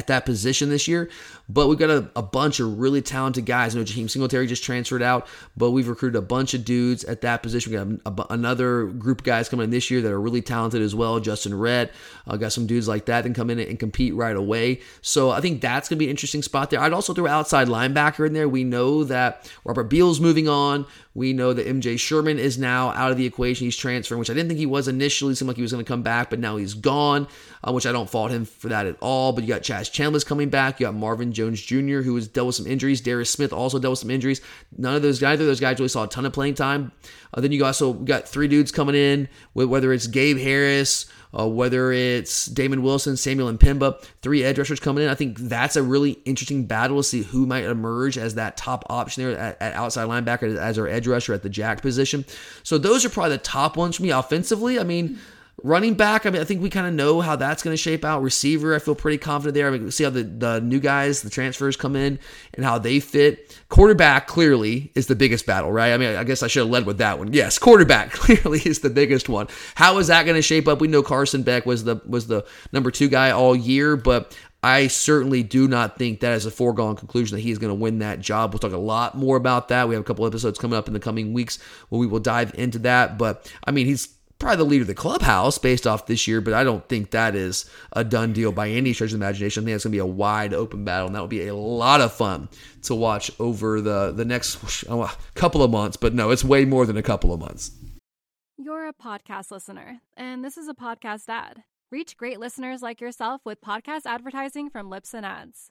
at that position this year. But we've got a, a bunch of really talented guys. I know Jaheim Singletary just transferred out, but we've recruited a bunch of dudes at that position. We got a, another group of guys coming in this year that are really talented as well. Justyn Rhett, uh, got some dudes like that that come in and compete right away. So I think that's going to be an interesting spot there. I'd also throw outside linebacker in there. We know that Robert Beal's moving on. We know that MJ Sherman is now out of the equation. He's transferring, which I didn't think he was initially. It seemed like he was going to come back, but now he's gone, uh, which I don't fault him for that at all. But you got Chaz Chambliss coming back. You got Marvin Jones Jr., who has dealt with some injuries. Darius Smith also dealt with some injuries. None of those guys, either those guys really saw a ton of playing time. Uh, then you also got three dudes coming in, with whether it's Gabe Harris, uh, whether it's Damon Wilson, Samuel M'Pemba, three edge rushers coming in. I think that's a really interesting battle to see who might emerge as that top option there at, at outside linebacker as our edge rusher at the jack position. So those are probably the top ones for me offensively. I mean, Running back, I mean, I think we kind of know how that's going to shape out. Receiver, I feel pretty confident there. I mean, see how the, the new guys, the transfers come in and how they fit. Quarterback clearly is the biggest battle, right? I mean, I guess I should have led with that one. Yes, quarterback (laughs) clearly is the biggest one. How is that going to shape up? We know Carson Beck was the was the number two guy all year, but I certainly do not think that is a foregone conclusion that he is going to win that job. We'll talk a lot more about that. We have a couple episodes coming up in the coming weeks where we will dive into that. But I mean, he's probably the leader of the clubhouse based off this year, but I don't think that is a done deal by any stretch of imagination. I think it's going to be a wide open battle, and that will be a lot of fun to watch over the, the next (laughs) oh, couple of months. But no, it's way more than a couple of months. You're a podcast listener, and this is a podcast ad. Reach great listeners like yourself with podcast advertising from Libsyn Ads.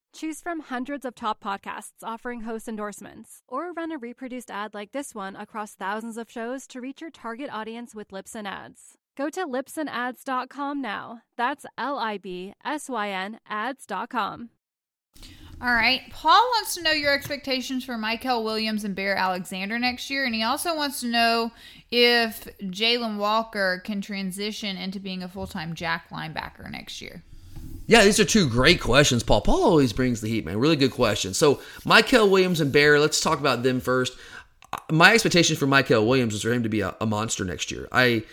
Choose from hundreds of top podcasts offering host endorsements, or run a reproduced ad like this one across thousands of shows to reach your target audience with Libsyn Ads. Go to libsynads.com now. That's L I B S Y N ads.com. All right. Paul wants to know your expectations for Mykel Williams and Bear Alexander next year. And he also wants to know if Jalon Walker can transition into being a full time jack linebacker next year. Yeah, these are two great questions, Paul. Paul always brings the heat, man. Really good question. So, Mykel Williams and Bear, let's talk about them first. My expectation for Mykel Williams is for him to be a, a monster next year. I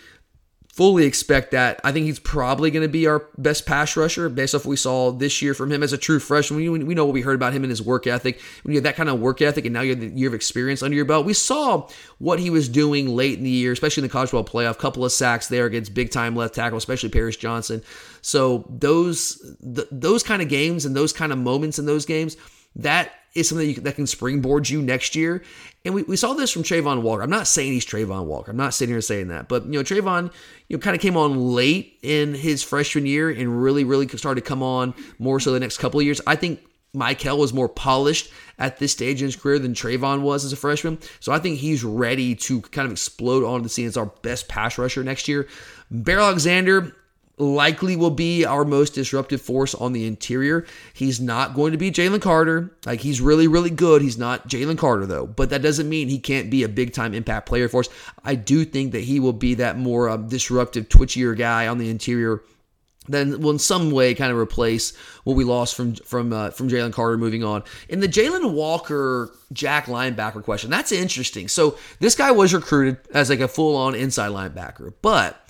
fully expect that. I think he's probably going to be our best pass rusher based off what we saw this year from him as a true freshman. We, we know what we heard about him and his work ethic. When you have that kind of work ethic and now you have the year of experience under your belt, we saw what he was doing late in the year, especially in the college football playoff. Couple of sacks there against big time left tackle, especially Paris Johnson. So those th- those kind of games and those kind of moments in those games, that is something that, you, that can springboard you next year. And we, we saw this from Travon Walker. I'm not saying he's Travon Walker. I'm not sitting here saying that. But, you know, Travon, you know, kind of came on late in his freshman year and really, really started to come on more so the next couple of years. I think Mykel was more polished at this stage in his career than Travon was as a freshman. So I think he's ready to kind of explode onto the scene as our best pass rusher next year. Bear Alexander, likely will be our most disruptive force on the interior. He's not going to be Jalen Carter. Like he's really, really good. He's not Jalen Carter though, but that doesn't mean he can't be a big time impact player for us. I do think that he will be that more uh, disruptive, twitchier guy on the interior. Then will in some way kind of replace what we lost from from uh, from Jalen Carter moving on. In the Jalon Walker Jack linebacker question, that's interesting. So this guy was recruited as like a full on inside linebacker, but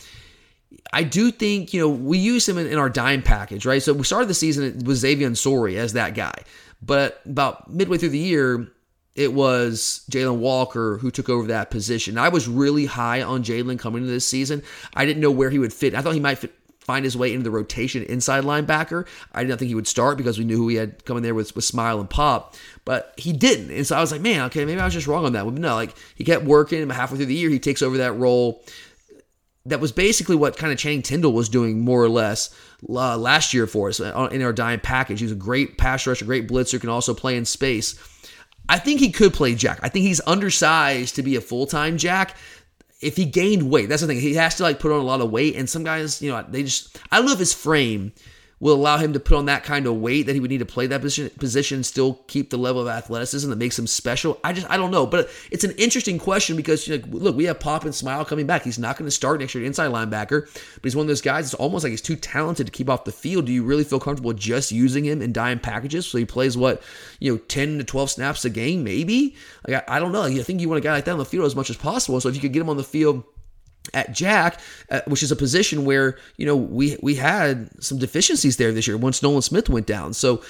I do think, you know, we use him in, in, our dime package, right? So we started the season with Xavian Sorey as that guy. But about midway through the year, it was Jalon Walker who took over that position. I was really high on Jalon coming into this season. I didn't know where he would fit. I thought he might fit, find his way into the rotation inside linebacker. I didn't think he would start because we knew who he had coming there with, with Smile and Pop, but he didn't. And so I was like, man, okay, maybe I was just wrong on that. But no, like he kept working. Halfway through the year, he takes over that role that was basically what kind of Channing Tindall was doing more or less uh, last year for us uh, in our dime package. He was a great pass rusher, great blitzer, can also play in space. I think he could play Jack. I think he's undersized to be a full time Jack. If he gained weight, that's the thing. He has to like put on a lot of weight, and some guys, you know, they just. I love his frame will allow him to put on that kind of weight that he would need to play that position, position still keep the level of athleticism that makes him special? I just I don't know, but it's an interesting question because you know, look, we have Pop and Smile coming back. He's not going to start next year inside linebacker, but he's one of those guys. It's almost like he's too talented to keep off the field. Do you really feel comfortable just using him in dime packages so he plays what you know ten to twelve snaps a game, maybe? Like I, I don't know. I think you want a guy like that on the field as much as possible. So if you could get him on the field at Jack, uh, which is a position where you know we we had some deficiencies there this year once Nolan Smith went down. So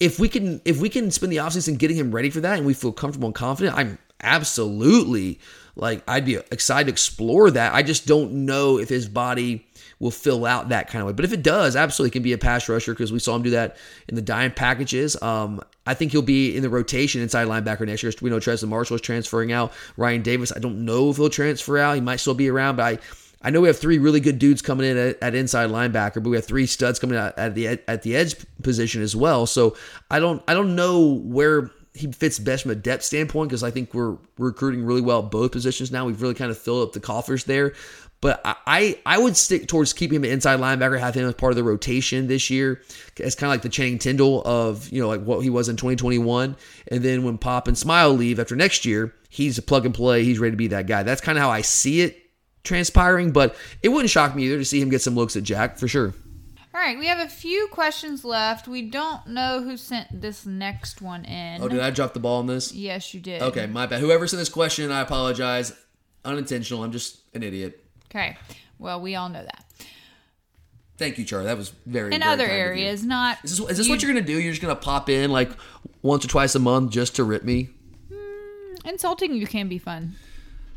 if we can if we can spend the offseason getting him ready for that and we feel comfortable and confident, I'm absolutely like I'd be excited to explore that. I just don't know if his body will fill out that kind of way. But if it does, absolutely can be a pass rusher because we saw him do that in the dime packages. Um, I think he'll be in the rotation inside linebacker next year. We know Trezmen Marshall is transferring out. Rian Davis, I don't know if he'll transfer out. He might still be around, but I I know we have three really good dudes coming in at, at inside linebacker, but we have three studs coming out at the at the edge position as well. So I don't I don't know where he fits best from a depth standpoint because I think we're recruiting really well both positions now. We've really kind of filled up the coffers there. But I, I would stick towards keeping him an inside linebacker, have him as part of the rotation this year. It's kind of like the Channing Tindall of, you know, like what he was in 2021. And then when Pop and Smile leave after next year, he's a plug and play. He's ready to be that guy. That's kind of how I see it transpiring, but it wouldn't shock me either to see him get some looks at Jack for sure. All right, we have a few questions left. We don't know who sent this next one in. Oh, did I drop the ball on this? Yes, you did. Okay, my bad. Whoever sent this question, I apologize. Unintentional. I'm just an idiot. Okay. Well, we all know that. Thank you, Charlie. That was very in very other kind of you. areas, not. Is this, is this what you're gonna do? You're just gonna pop in like once or twice a month just to rip me? Hmm, insulting you can be fun.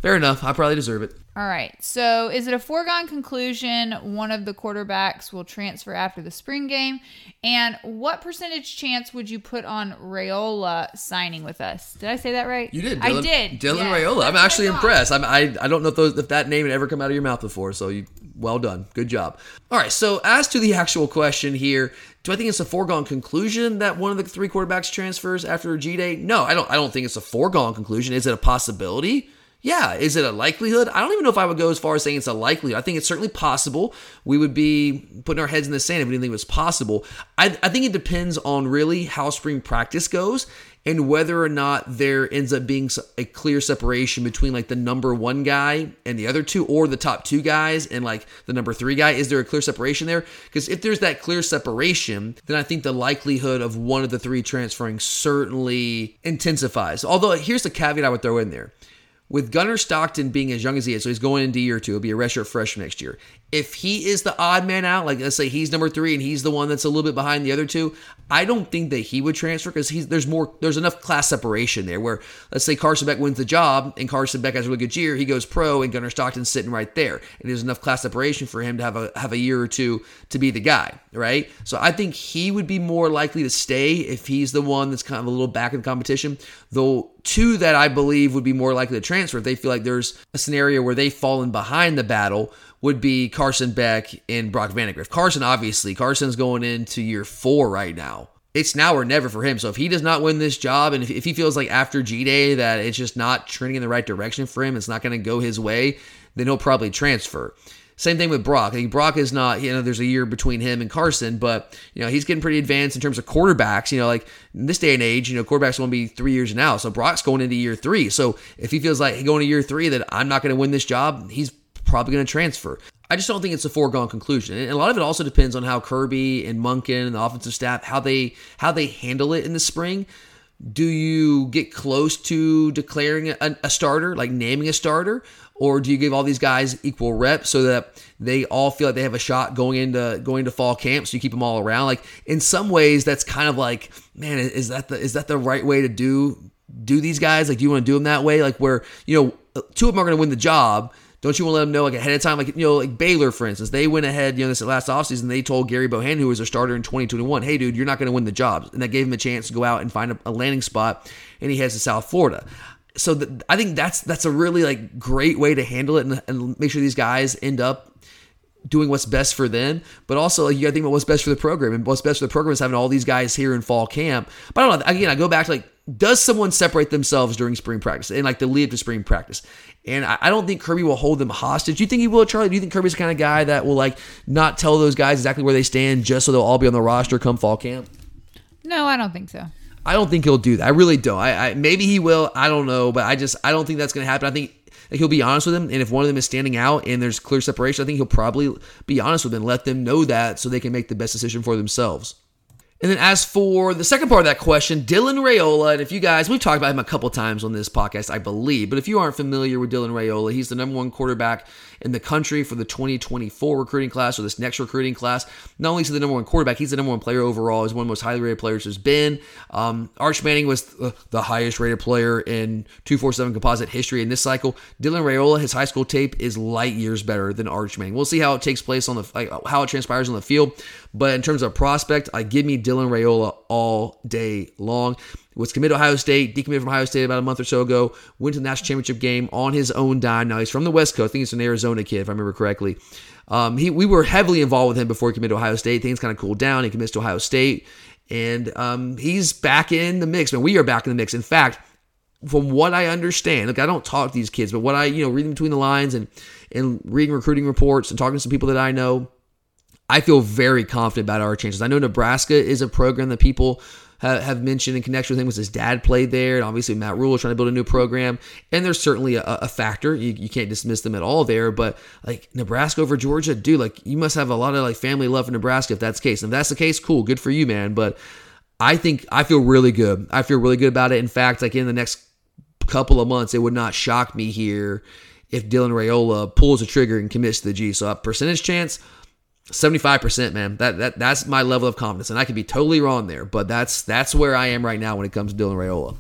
Fair enough. I probably deserve it. All right. So, is it a foregone conclusion one of the quarterbacks will transfer after the spring game? And what percentage chance would you put on Raiola signing with us? Did I say that right? You did. I did. Dylan. Raiola. I'm That's what I actually impressed. I'm, I I don't know if those if that name had ever come out of your mouth before. So you well done. Good job. All right. So as to the actual question here, do I think it's a foregone conclusion that one of the three quarterbacks transfers after G Day? No, I don't. I don't think it's a foregone conclusion. Is it a possibility? Yeah. Is it a likelihood? I don't even know if I would go as far as saying it's a likelihood. I think it's certainly possible. We would be putting our heads in the sand if it was possible. I, I think it depends on really how spring practice goes and whether or not there ends up being a clear separation between like the number one guy and the other two, or the top two guys and like the number three guy. Is there a clear separation there? Because if there's that clear separation, then I think the likelihood of one of the three transferring certainly intensifies. Although, here's the caveat I would throw in there. With Gunnar Stockton being as young as he is, so he's going into year two, he'll be a redshirt freshman next year. If he is the odd man out, like let's say he's number three and he's the one that's a little bit behind the other two, I don't think that he would transfer because he's there's more there's enough class separation there. Where let's say Carson Beck wins the job and Carson Beck has a really good year, he goes pro and Gunnar Stockton's sitting right there, and there's enough class separation for him to have a have a year or two to be the guy, right? So I think he would be more likely to stay if he's the one that's kind of a little back in the competition. Though two that I believe would be more likely to transfer if they feel like there's a scenario where they've fallen behind the battle would be Carson Beck and Brock Vandegrift. Carson, obviously, Carson's going into year four right now. It's now or never for him. So if he does not win this job, and if, if he feels like after G Day that it's just not trending in the right direction for him, it's not going to go his way, then he'll probably transfer. Same thing with Brock. I think Brock is not, you know, there's a year between him and Carson, but, you know, he's getting pretty advanced in terms of quarterbacks. You know, like in this day and age, you know, quarterbacks to be three years now. So Brock's going into year three. So if he feels like going to year three that I'm not going to win this job, he's probably going to transfer. I just don't think it's a foregone conclusion. And a lot of it also depends on how Kirby and Monken and the offensive staff how they how they handle it in the spring. Do you get close to declaring a, a starter, like naming a starter, or do you give all these guys equal reps so that they all feel like they have a shot going into going to fall camp? So you keep them all around. Like in some ways, that's kind of like, man, is that the is that the right way to do do these guys? Like, do you want to do them that way? Like where you know two of them are going to win the job. Don't you want to let them know like ahead of time? Like, you know, like Baylor, for instance, they went ahead, you know, this last offseason, they told Gerry Bohanon, who was a starter in 2021, hey, dude, you're not going to win the jobs. And that gave him a chance to go out and find a, a landing spot, and he heads to South Florida. So the, I think that's that's a really like great way to handle it and, and make sure these guys end up doing what's best for them, but also like, you got to think about what's best for the program. And what's best for the program is having all these guys here in fall camp. But I don't know. Again, I go back to like, does someone separate themselves during spring practice and like the lead to spring practice? And I, I don't think Kirby will hold them hostage. Do you think he will, Charlie? Do you think Kirby's the kind of guy that will like not tell those guys exactly where they stand just so they'll all be on the roster come fall camp? No, I don't think so. I don't think he'll do that. I really don't. I, I maybe he will. I don't know, but I just I don't think that's going to happen. I think like, he'll be honest with them, and if one of them is standing out and there's clear separation, I think he'll probably be honest with them, let them know that so they can make the best decision for themselves. And then as for the second part of that question, Dylan Raiola, and if you guys, we've talked about him a couple times on this podcast, I believe, but if you aren't familiar with Dylan Raiola, he's the number one quarterback in the country for the 2024 recruiting class or this next recruiting class. Not only is he the number one quarterback, he's the number one player overall. He's one of the most highly rated players there's been. Um, Arch Manning was the, the highest rated player in 247 composite history in this cycle. Dylan Raiola, his high school tape is light years better than Arch Manning. We'll see how it takes place on the how it transpires on the field, but in terms of prospect, I give me Dylan Raiola all day long. Was committed to Ohio State, decommitted from Ohio State about a month or so ago, went to the national championship game on his own dime. Now he's from the West Coast. I think he's an Arizona kid, if I remember correctly. Um, he we were heavily involved with him before he committed to Ohio State. Things kind of cooled down. He commits to Ohio State, and um, he's back in the mix. Man, we are back in the mix. In fact, from what I understand, look, I don't talk to these kids, but what I you know reading between the lines and and reading recruiting reports and talking to some people that I know, I feel very confident about our chances. I know Nebraska is a program that people have, mentioned in connection with him because his dad played there, and obviously Matt Rhule is trying to build a new program, and there's certainly a, a factor. You, you can't dismiss them at all there, but like Nebraska over Georgia, dude, like you must have a lot of like family love for Nebraska if that's the case. And if that's the case, cool, good for you, man. But I think I feel really good. I feel really good about it. In fact, like in the next couple of months, it would not shock me here if Dylan Raiola pulls a trigger and commits to the G. So a percentage chance, 75%, man. That that that's my level of confidence. And I could be totally wrong there, but that's that's where I am right now when it comes to Dylan Raiola.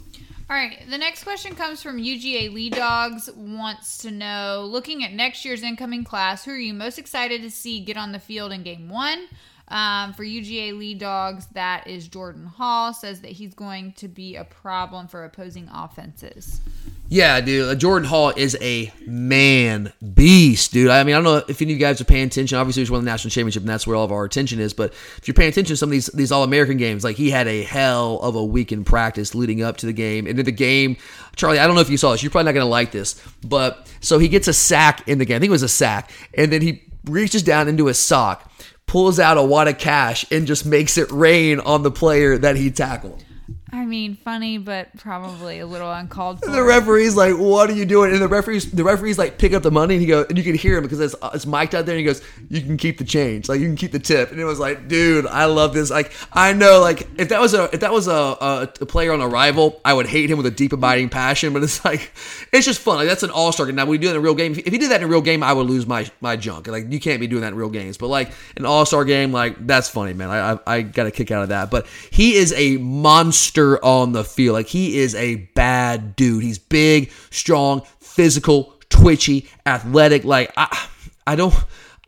All right, the next question comes from UGA Lead Dogs. Wants to know, looking at next year's incoming class, who are you most excited to see get on the field in game one? Um, for UGA lead dogs, that is Jordan Hall. Says that he's going to be a problem for opposing offenses. Yeah, dude. Uh, Jordan Hall is a man beast, dude. I mean, I don't know if any of you guys are paying attention. Obviously, he's won the national championship, and that's where all of our attention is. But if you're paying attention to some of these these All American games, like he had a hell of a week in practice leading up to the game. And in the game, Charlie, I don't know if you saw this. You're probably not going to like this, but so he gets a sack in the game. I think it was a sack, and then he reaches down into his sock pulls out a wad of cash and just makes it rain on the player that he tackled. I mean, funny, but probably a little uncalled for. The referee's like, "What are you doing?" And the referee's the referee's like, "Pick up the money." And he goes, and you can hear him because it's it's mic'd out there. And he goes, "You can keep the change, like you can keep the tip." And it was like, dude, I love this. Like, I know, like if that was a if that was a, a, a player on a rival, I would hate him with a deep abiding passion. But it's (laughs) like, it's just fun. Like that's an all star. Game. Now we do that in a real game. If he did that in a real game, I would lose my my junk. Like you can't be doing that in real games. But like an all star game, like that's funny, man. I I, I got a kick out of that. But he is a monster on the field. Like he is a bad dude. He's big, strong, physical, twitchy, athletic. Like I, I don't.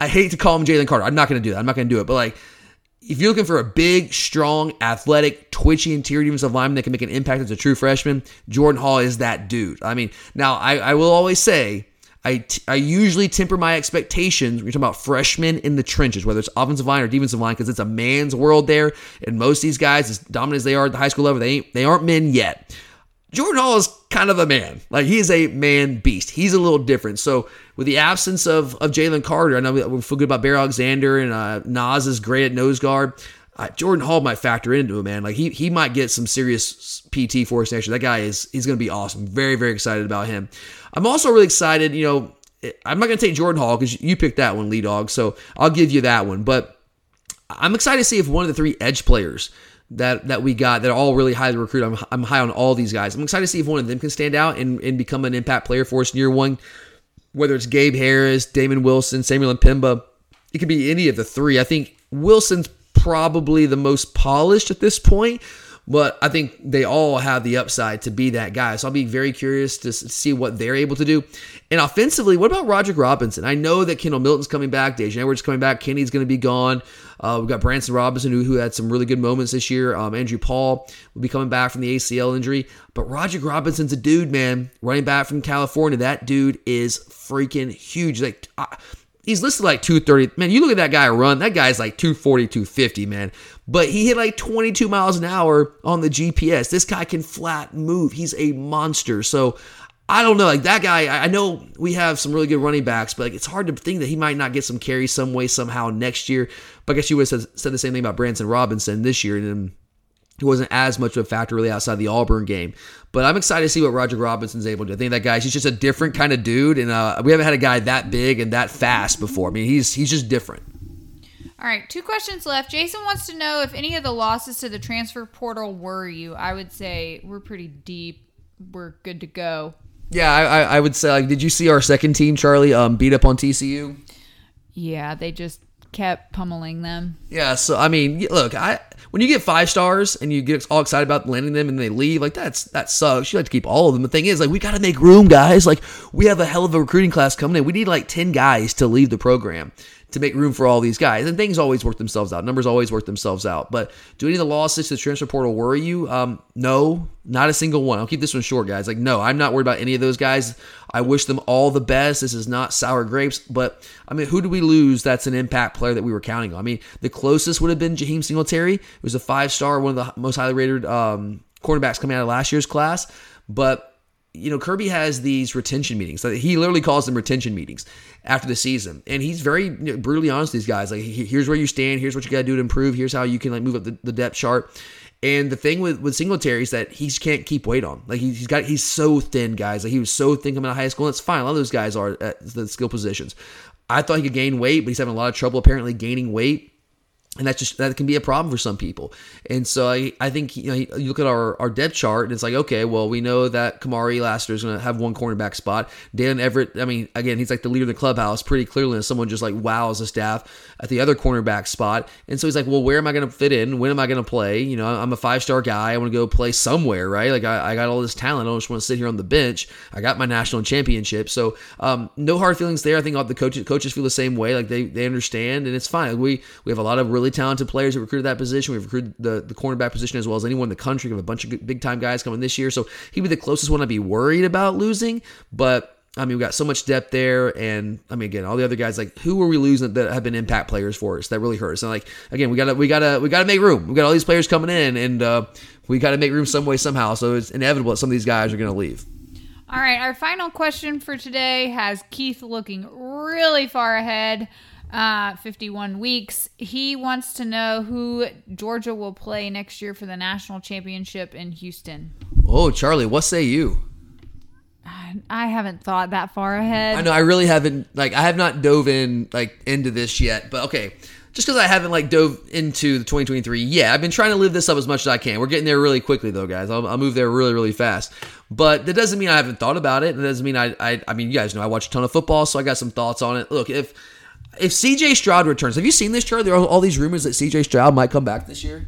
I hate to call him Jalen Carter. I'm not going to do that. I'm not going to do it. But like, if you're looking for a big, strong, athletic, twitchy interior defensive lineman that can make an impact as a true freshman, Jordan Hall is that dude. I mean, now I, I will always say. I, t- I usually temper my expectations when you're talking about freshmen in the trenches, whether it's offensive line or defensive line, because it's a man's world there. And most of these guys, as dominant as they are at the high school level, they ain't, they aren't men yet. Jordan Hall is kind of a man. Like he is a man beast. He's a little different. So with the absence of of Jalen Carter, I know we feel good about Bear Alexander and uh, Nas is great at nose guard. Uh, Jordan Hall might factor into it, man. Like he he might get some serious PT for us next year. That guy is he's going to be awesome. Very very excited about him. I'm also really excited. You know, I'm not going to take Jordan Hall because you picked that one, lead dog. So I'll give you that one. But I'm excited to see if one of the three edge players that that we got that are all really highly recruited. I'm, I'm high on all these guys. I'm excited to see if one of them can stand out and, and become an impact player for us in year one. Whether it's Gabe Harris, Damon Wilson, Samuel M'Pemba, it could be any of the three. I think Wilson's probably the most polished at this point, but I think they all have the upside to be that guy. So I'll be very curious to see what they're able to do. And offensively, what about Roderick Robinson? I know that Kendall Milton's coming back, Daijun Edwards coming back, Kenny's going to be gone. Uh, we've got Branson Robinson, who, who had some really good moments this year. Um, Andrew Paul will be coming back from the ACL injury. But Roger Robinson's a dude, man. Running back from California. That dude is freaking huge. Like, uh, he's listed like 230. Man, you look at that guy run, that guy's like 240, 250, man. But he hit like 22 miles an hour on the GPS. This guy can flat move. He's a monster. So I don't know. Like that guy, I know we have some really good running backs, but like it's hard to think that he might not get some carry some way, somehow next year. But I guess you would have said, said the same thing about Branson Robinson this year. And he wasn't as much of a factor really outside the Auburn game. But I'm excited to see what Roger Robinson's able to do. I think that guy, he's just a different kind of dude, and uh, we haven't had a guy that big and that fast before. I mean, he's he's just different. All right, two questions left. Jason wants to know if any of the losses to the transfer portal worry you. I would say we're pretty deep. We're good to go. Yeah, I, I, I would say like, did you see our second team, Charlie, um, beat up on TCU? Yeah, they just kept pummeling them. Yeah, so I mean, look, I when you get five stars and you get all excited about landing them and they leave, like that's that sucks. You like to keep all of them. The thing is, like, we got to make room, guys. Like, we have a hell of a recruiting class coming in. We need like ten guys to leave the program to make room for all these guys. And things always work themselves out. Numbers always work themselves out. But do any of the losses to the transfer portal worry you? Um, no, not a single one. I'll keep this one short, guys. Like, no, I'm not worried about any of those guys. I wish them all the best. This is not sour grapes, but I mean, who do we lose? That's an impact player that we were counting on. I mean, the closest would have been Jaheim Singletary. It was a five star, one of the most highly rated um, coming out of last year's class. But you know, Kirby has these retention meetings. He literally calls them retention meetings after the season, and he's very brutally honest with these guys. Like, here's where you stand. Here's what you got to do to improve. Here's how you can like move up the, the depth chart. And the thing with with Singletary is that he can't keep weight on. Like he, he's got he's so thin, guys. Like he was so thin coming out of high school. It's fine. A lot of those guys are at the skill positions. I thought he could gain weight, but he's having a lot of trouble apparently gaining weight and that's just that can be a problem for some people. And so I, I think you know you look at our, our depth chart and it's like okay, well we know that Kamari Lassiter is going to have one cornerback spot. Dan Everett, I mean again he's like the leader of the clubhouse pretty clearly, and someone just like wows the staff at the other cornerback spot. And so he's like, well where am I going to fit in? When am I going to play? You know I'm a five star guy. I want to go play somewhere, right? Like I, I got all this talent. I don't just want to sit here on the bench. I got my national championship. So um, no hard feelings there. I think all the coaches coaches feel the same way. Like they they understand and it's fine. We we have a lot of really talented players that recruited that position. We've recruited the, the cornerback position as well as anyone in the country. We have a bunch of big time guys coming this year. So he'd be the closest one I'd be worried about losing. But I mean, we've got so much depth there, and I mean, again, all the other guys, like who are we losing that have been impact players for us? That really hurts. And like, again, we gotta, we gotta, we gotta make room. We got all these players coming in, and uh, we got to make room some way somehow. So it's inevitable that some of these guys are to leave. All right, our final question for today has Keith looking really far ahead. Uh, 51 weeks. He wants to know who Georgia will play next year for the national championship in Houston. Oh, Charlie, what say you? I haven't thought that far ahead. I know I really haven't like I have not dove in like into this yet, but okay. Just because I haven't like dove into the 2023, yeah, I've been trying to live this up as much as I can. We're getting there really quickly though, guys. I'll, I'll move there really, really fast. But that doesn't mean I haven't thought about it. It doesn't mean I, I, I mean, you guys know I watch a ton of football, so I got some thoughts on it. Look, if if CJ Stroud returns, have you seen this, Charlie? There are all these rumors that CJ Stroud might come back this year.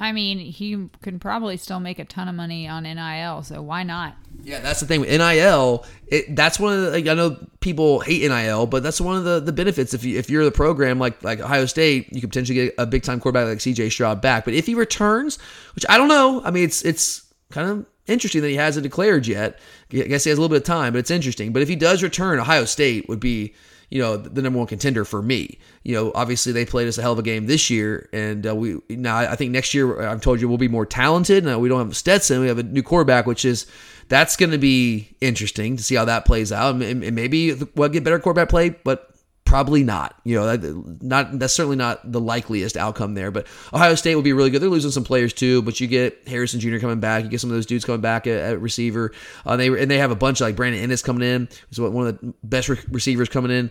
I mean, he could probably still make a ton of money on NIL, so why not? Yeah, that's the thing with NIL. It, that's one of the. Like, I know people hate NIL, but that's one of the, the benefits. If you if you're the program like like Ohio State, you could potentially get a big time quarterback like C.J. Stroud back. But if he returns, which I don't know, I mean, it's it's kind of interesting that he hasn't declared yet. I guess he has a little bit of time, but it's interesting. But if he does return, Ohio State would be you know the number one contender for me. You know, obviously they played us a hell of a game this year, and uh, we now I think next year I've told you we'll be more talented. Now we don't have Stetson, we have a new quarterback, which is that's going to be interesting to see how that plays out. And, and maybe we'll get better quarterback play, but probably not. You know, not that's certainly not the likeliest outcome there. But Ohio State will be really good. They're losing some players too, but you get Harrison Jr. coming back. You get some of those dudes coming back at, at receiver. Uh, they and they have a bunch of like Brandon Inniss coming in. Who's one of the best re- receivers coming in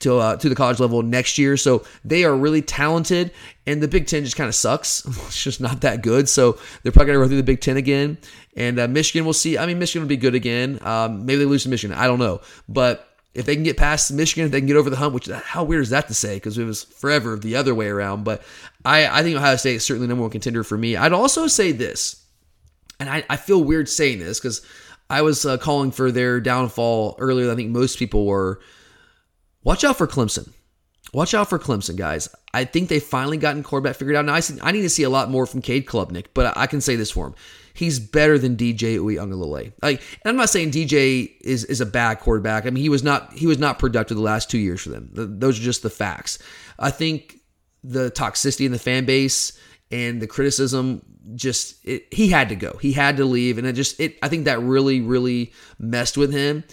to uh, to the college level next year. So they are really talented, and the Big Ten just kind of sucks. (laughs) it's just not that good. So they're probably going to go through the Big Ten again. And uh, Michigan, we'll see. I mean, Michigan will be good again. Um, maybe they lose to Michigan. I don't know, but. If they can get past Michigan, if they can get over the hump, which how weird is that to say? Because it was forever the other way around. But I, I think Ohio State is certainly number one contender for me. I'd also say this, and I, I feel weird saying this because I was uh, calling for their downfall earlier. Than I think most people were watch out for Clemson. Watch out for Clemson, guys. I think they finally gotten quarterback figured out. Now, I, see, I need to see a lot more from Cade Klubnik, but I can say this for him. He's better than DJ Uiagalelei. Like, and I'm not saying DJ is is a bad quarterback. I mean, he was not he was not productive the last two years for them. The, those are just the facts. I think the toxicity in the fan base and the criticism just it, he had to go. He had to leave, and it just it. I think that really really messed with him.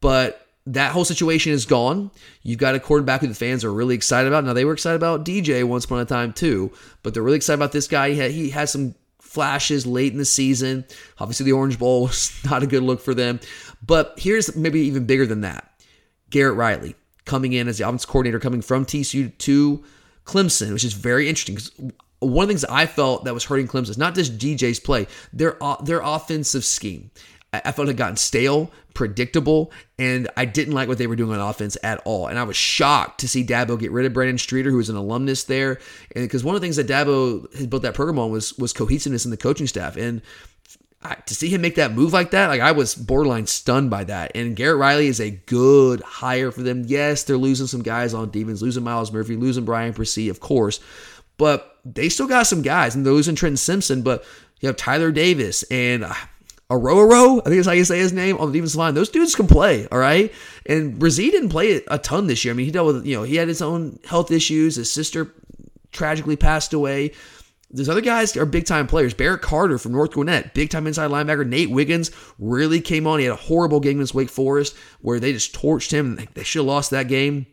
But that whole situation is gone. You've got a quarterback who the fans are really excited about. Now they were excited about DJ once upon a time too, but they're really excited about this guy. He had, he had some flashes late in the season. Obviously, the Orange Bowl (laughs) was not a good look for them. But here's maybe even bigger than that: Garrett Riley coming in as the offense coordinator, coming from TCU to Clemson, which is very interesting because one of the things I felt that was hurting Clemson is not just DJ's play, their their offensive scheme. I felt it had gotten stale, predictable, and I didn't like what they were doing on offense at all. And I was shocked to see Dabo get rid of Brandon Streeter, who was an alumnus there, and because one of the things that Dabo had built that program on was was cohesiveness in the coaching staff. And I, to see him make that move like that, like I was borderline stunned by that. And Garrett Riley is a good hire for them. Yes, they're losing some guys on defense, losing Myles Murphy, losing Bryan Bresee, of course, but they still got some guys, and they're losing Trenton Simpson. But you have Tyler Davis and ah, Arroyo, I think that's how you say his name on the defensive line. Those dudes can play, all right. And Brazil didn't play a ton this year. I mean, he dealt with you know he had his own health issues. His sister tragically passed away. There's other guys are big time players. Barrett Carter from North Gwinnett, big time inside linebacker. Nate Wiggins really came on. He had a horrible game against Wake Forest where they just torched him. They should have lost that game,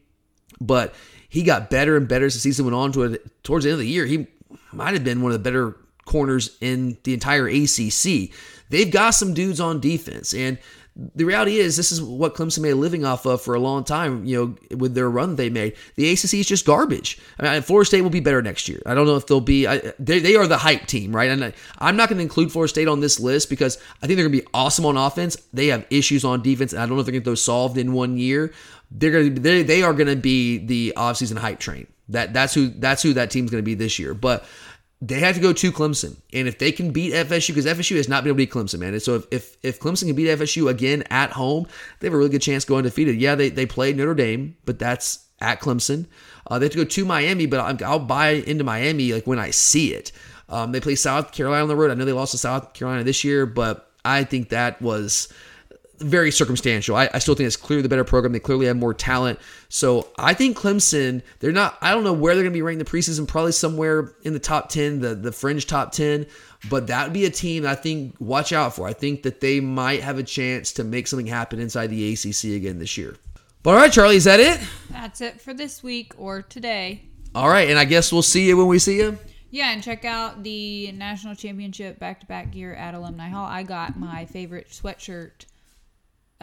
but he got better and better as the season went on. To towards the end of the year, he might have been one of the better corners in the entire ACC. They've got some dudes on defense, and the reality is this is what Clemson made a living off of for a long time. You know, with their run they made, the ACC is just garbage. I mean, Florida State will be better next year. I don't know if they'll be. I, they, they are the hype team, right? And I, I'm not going to include Florida State on this list because I think they're going to be awesome on offense. They have issues on defense, and I don't know if they're going to get those solved in one year. They're going to they, they are going to be the offseason hype train. That that's who that's who that team's going to be this year. But they have to go to Clemson, and if they can beat FSU, because FSU has not been able to beat Clemson, man. And so if, if if Clemson can beat FSU again at home, they have a really good chance going undefeated. Yeah, they they played Notre Dame, but that's at Clemson. Uh, they have to go to Miami, but I'll, I'll buy into Miami like when I see it. Um, they play South Carolina on the road. I know they lost to South Carolina this year, but I think that was very circumstantial. I, I, still think it's clearly the better program. They clearly have more talent. So I think Clemson, they're not, I don't know where they're going to be ranked in the preseason, probably somewhere in the top 10, the, the fringe top 10. But that would be a team I think watch out for. I think that they might have a chance to make something happen inside the ACC again this year. But all right, Charlie, is that it? That's it for this week or today. All right, and I guess we'll see you when we see you. Yeah, and check out the national championship back to back gear at Alumni Hall. I got my favorite sweatshirt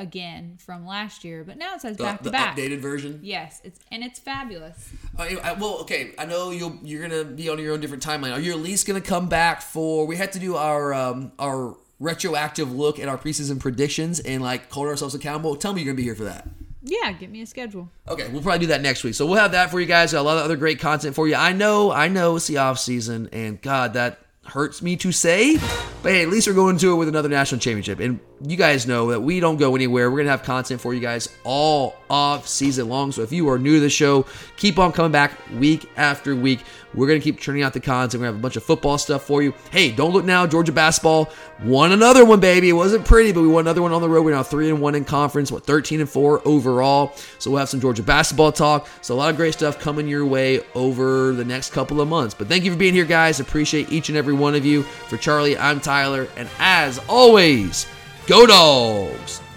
again from last year, but now it says The, back to the back. updated version. Yes, it's and it's fabulous. Uh, I- well, okay. I know you'll you're gonna be on your own different timeline. Are you at least gonna come back for? We had to do our um, our retroactive look at our preseason predictions and like hold ourselves accountable. Tell me you're gonna be here for that. Yeah, give me a schedule. Okay, we'll probably do that next week. So we'll have that for you guys. A lot of other great content for you. I know, I know it's the off season, and God, that hurts me to say, but hey, at least we're going to it with another national championship. And you guys know that we don't go anywhere. We're gonna have content for you guys all off season long. So if you are new to the show, keep on coming back week after week. We're gonna keep churning out the content. We're gonna have a bunch of football stuff for you. Hey, don't look now. Georgia basketball won another one, baby. It wasn't pretty, but we won another one on the road. We're now three and one in conference. What 13 and four overall. So we'll have some Georgia basketball talk. So a lot of great stuff coming your way over the next couple of months. But thank you for being here, guys. Appreciate each and every one of you. For Charlie, I'm Tyler, and as always, go dogs.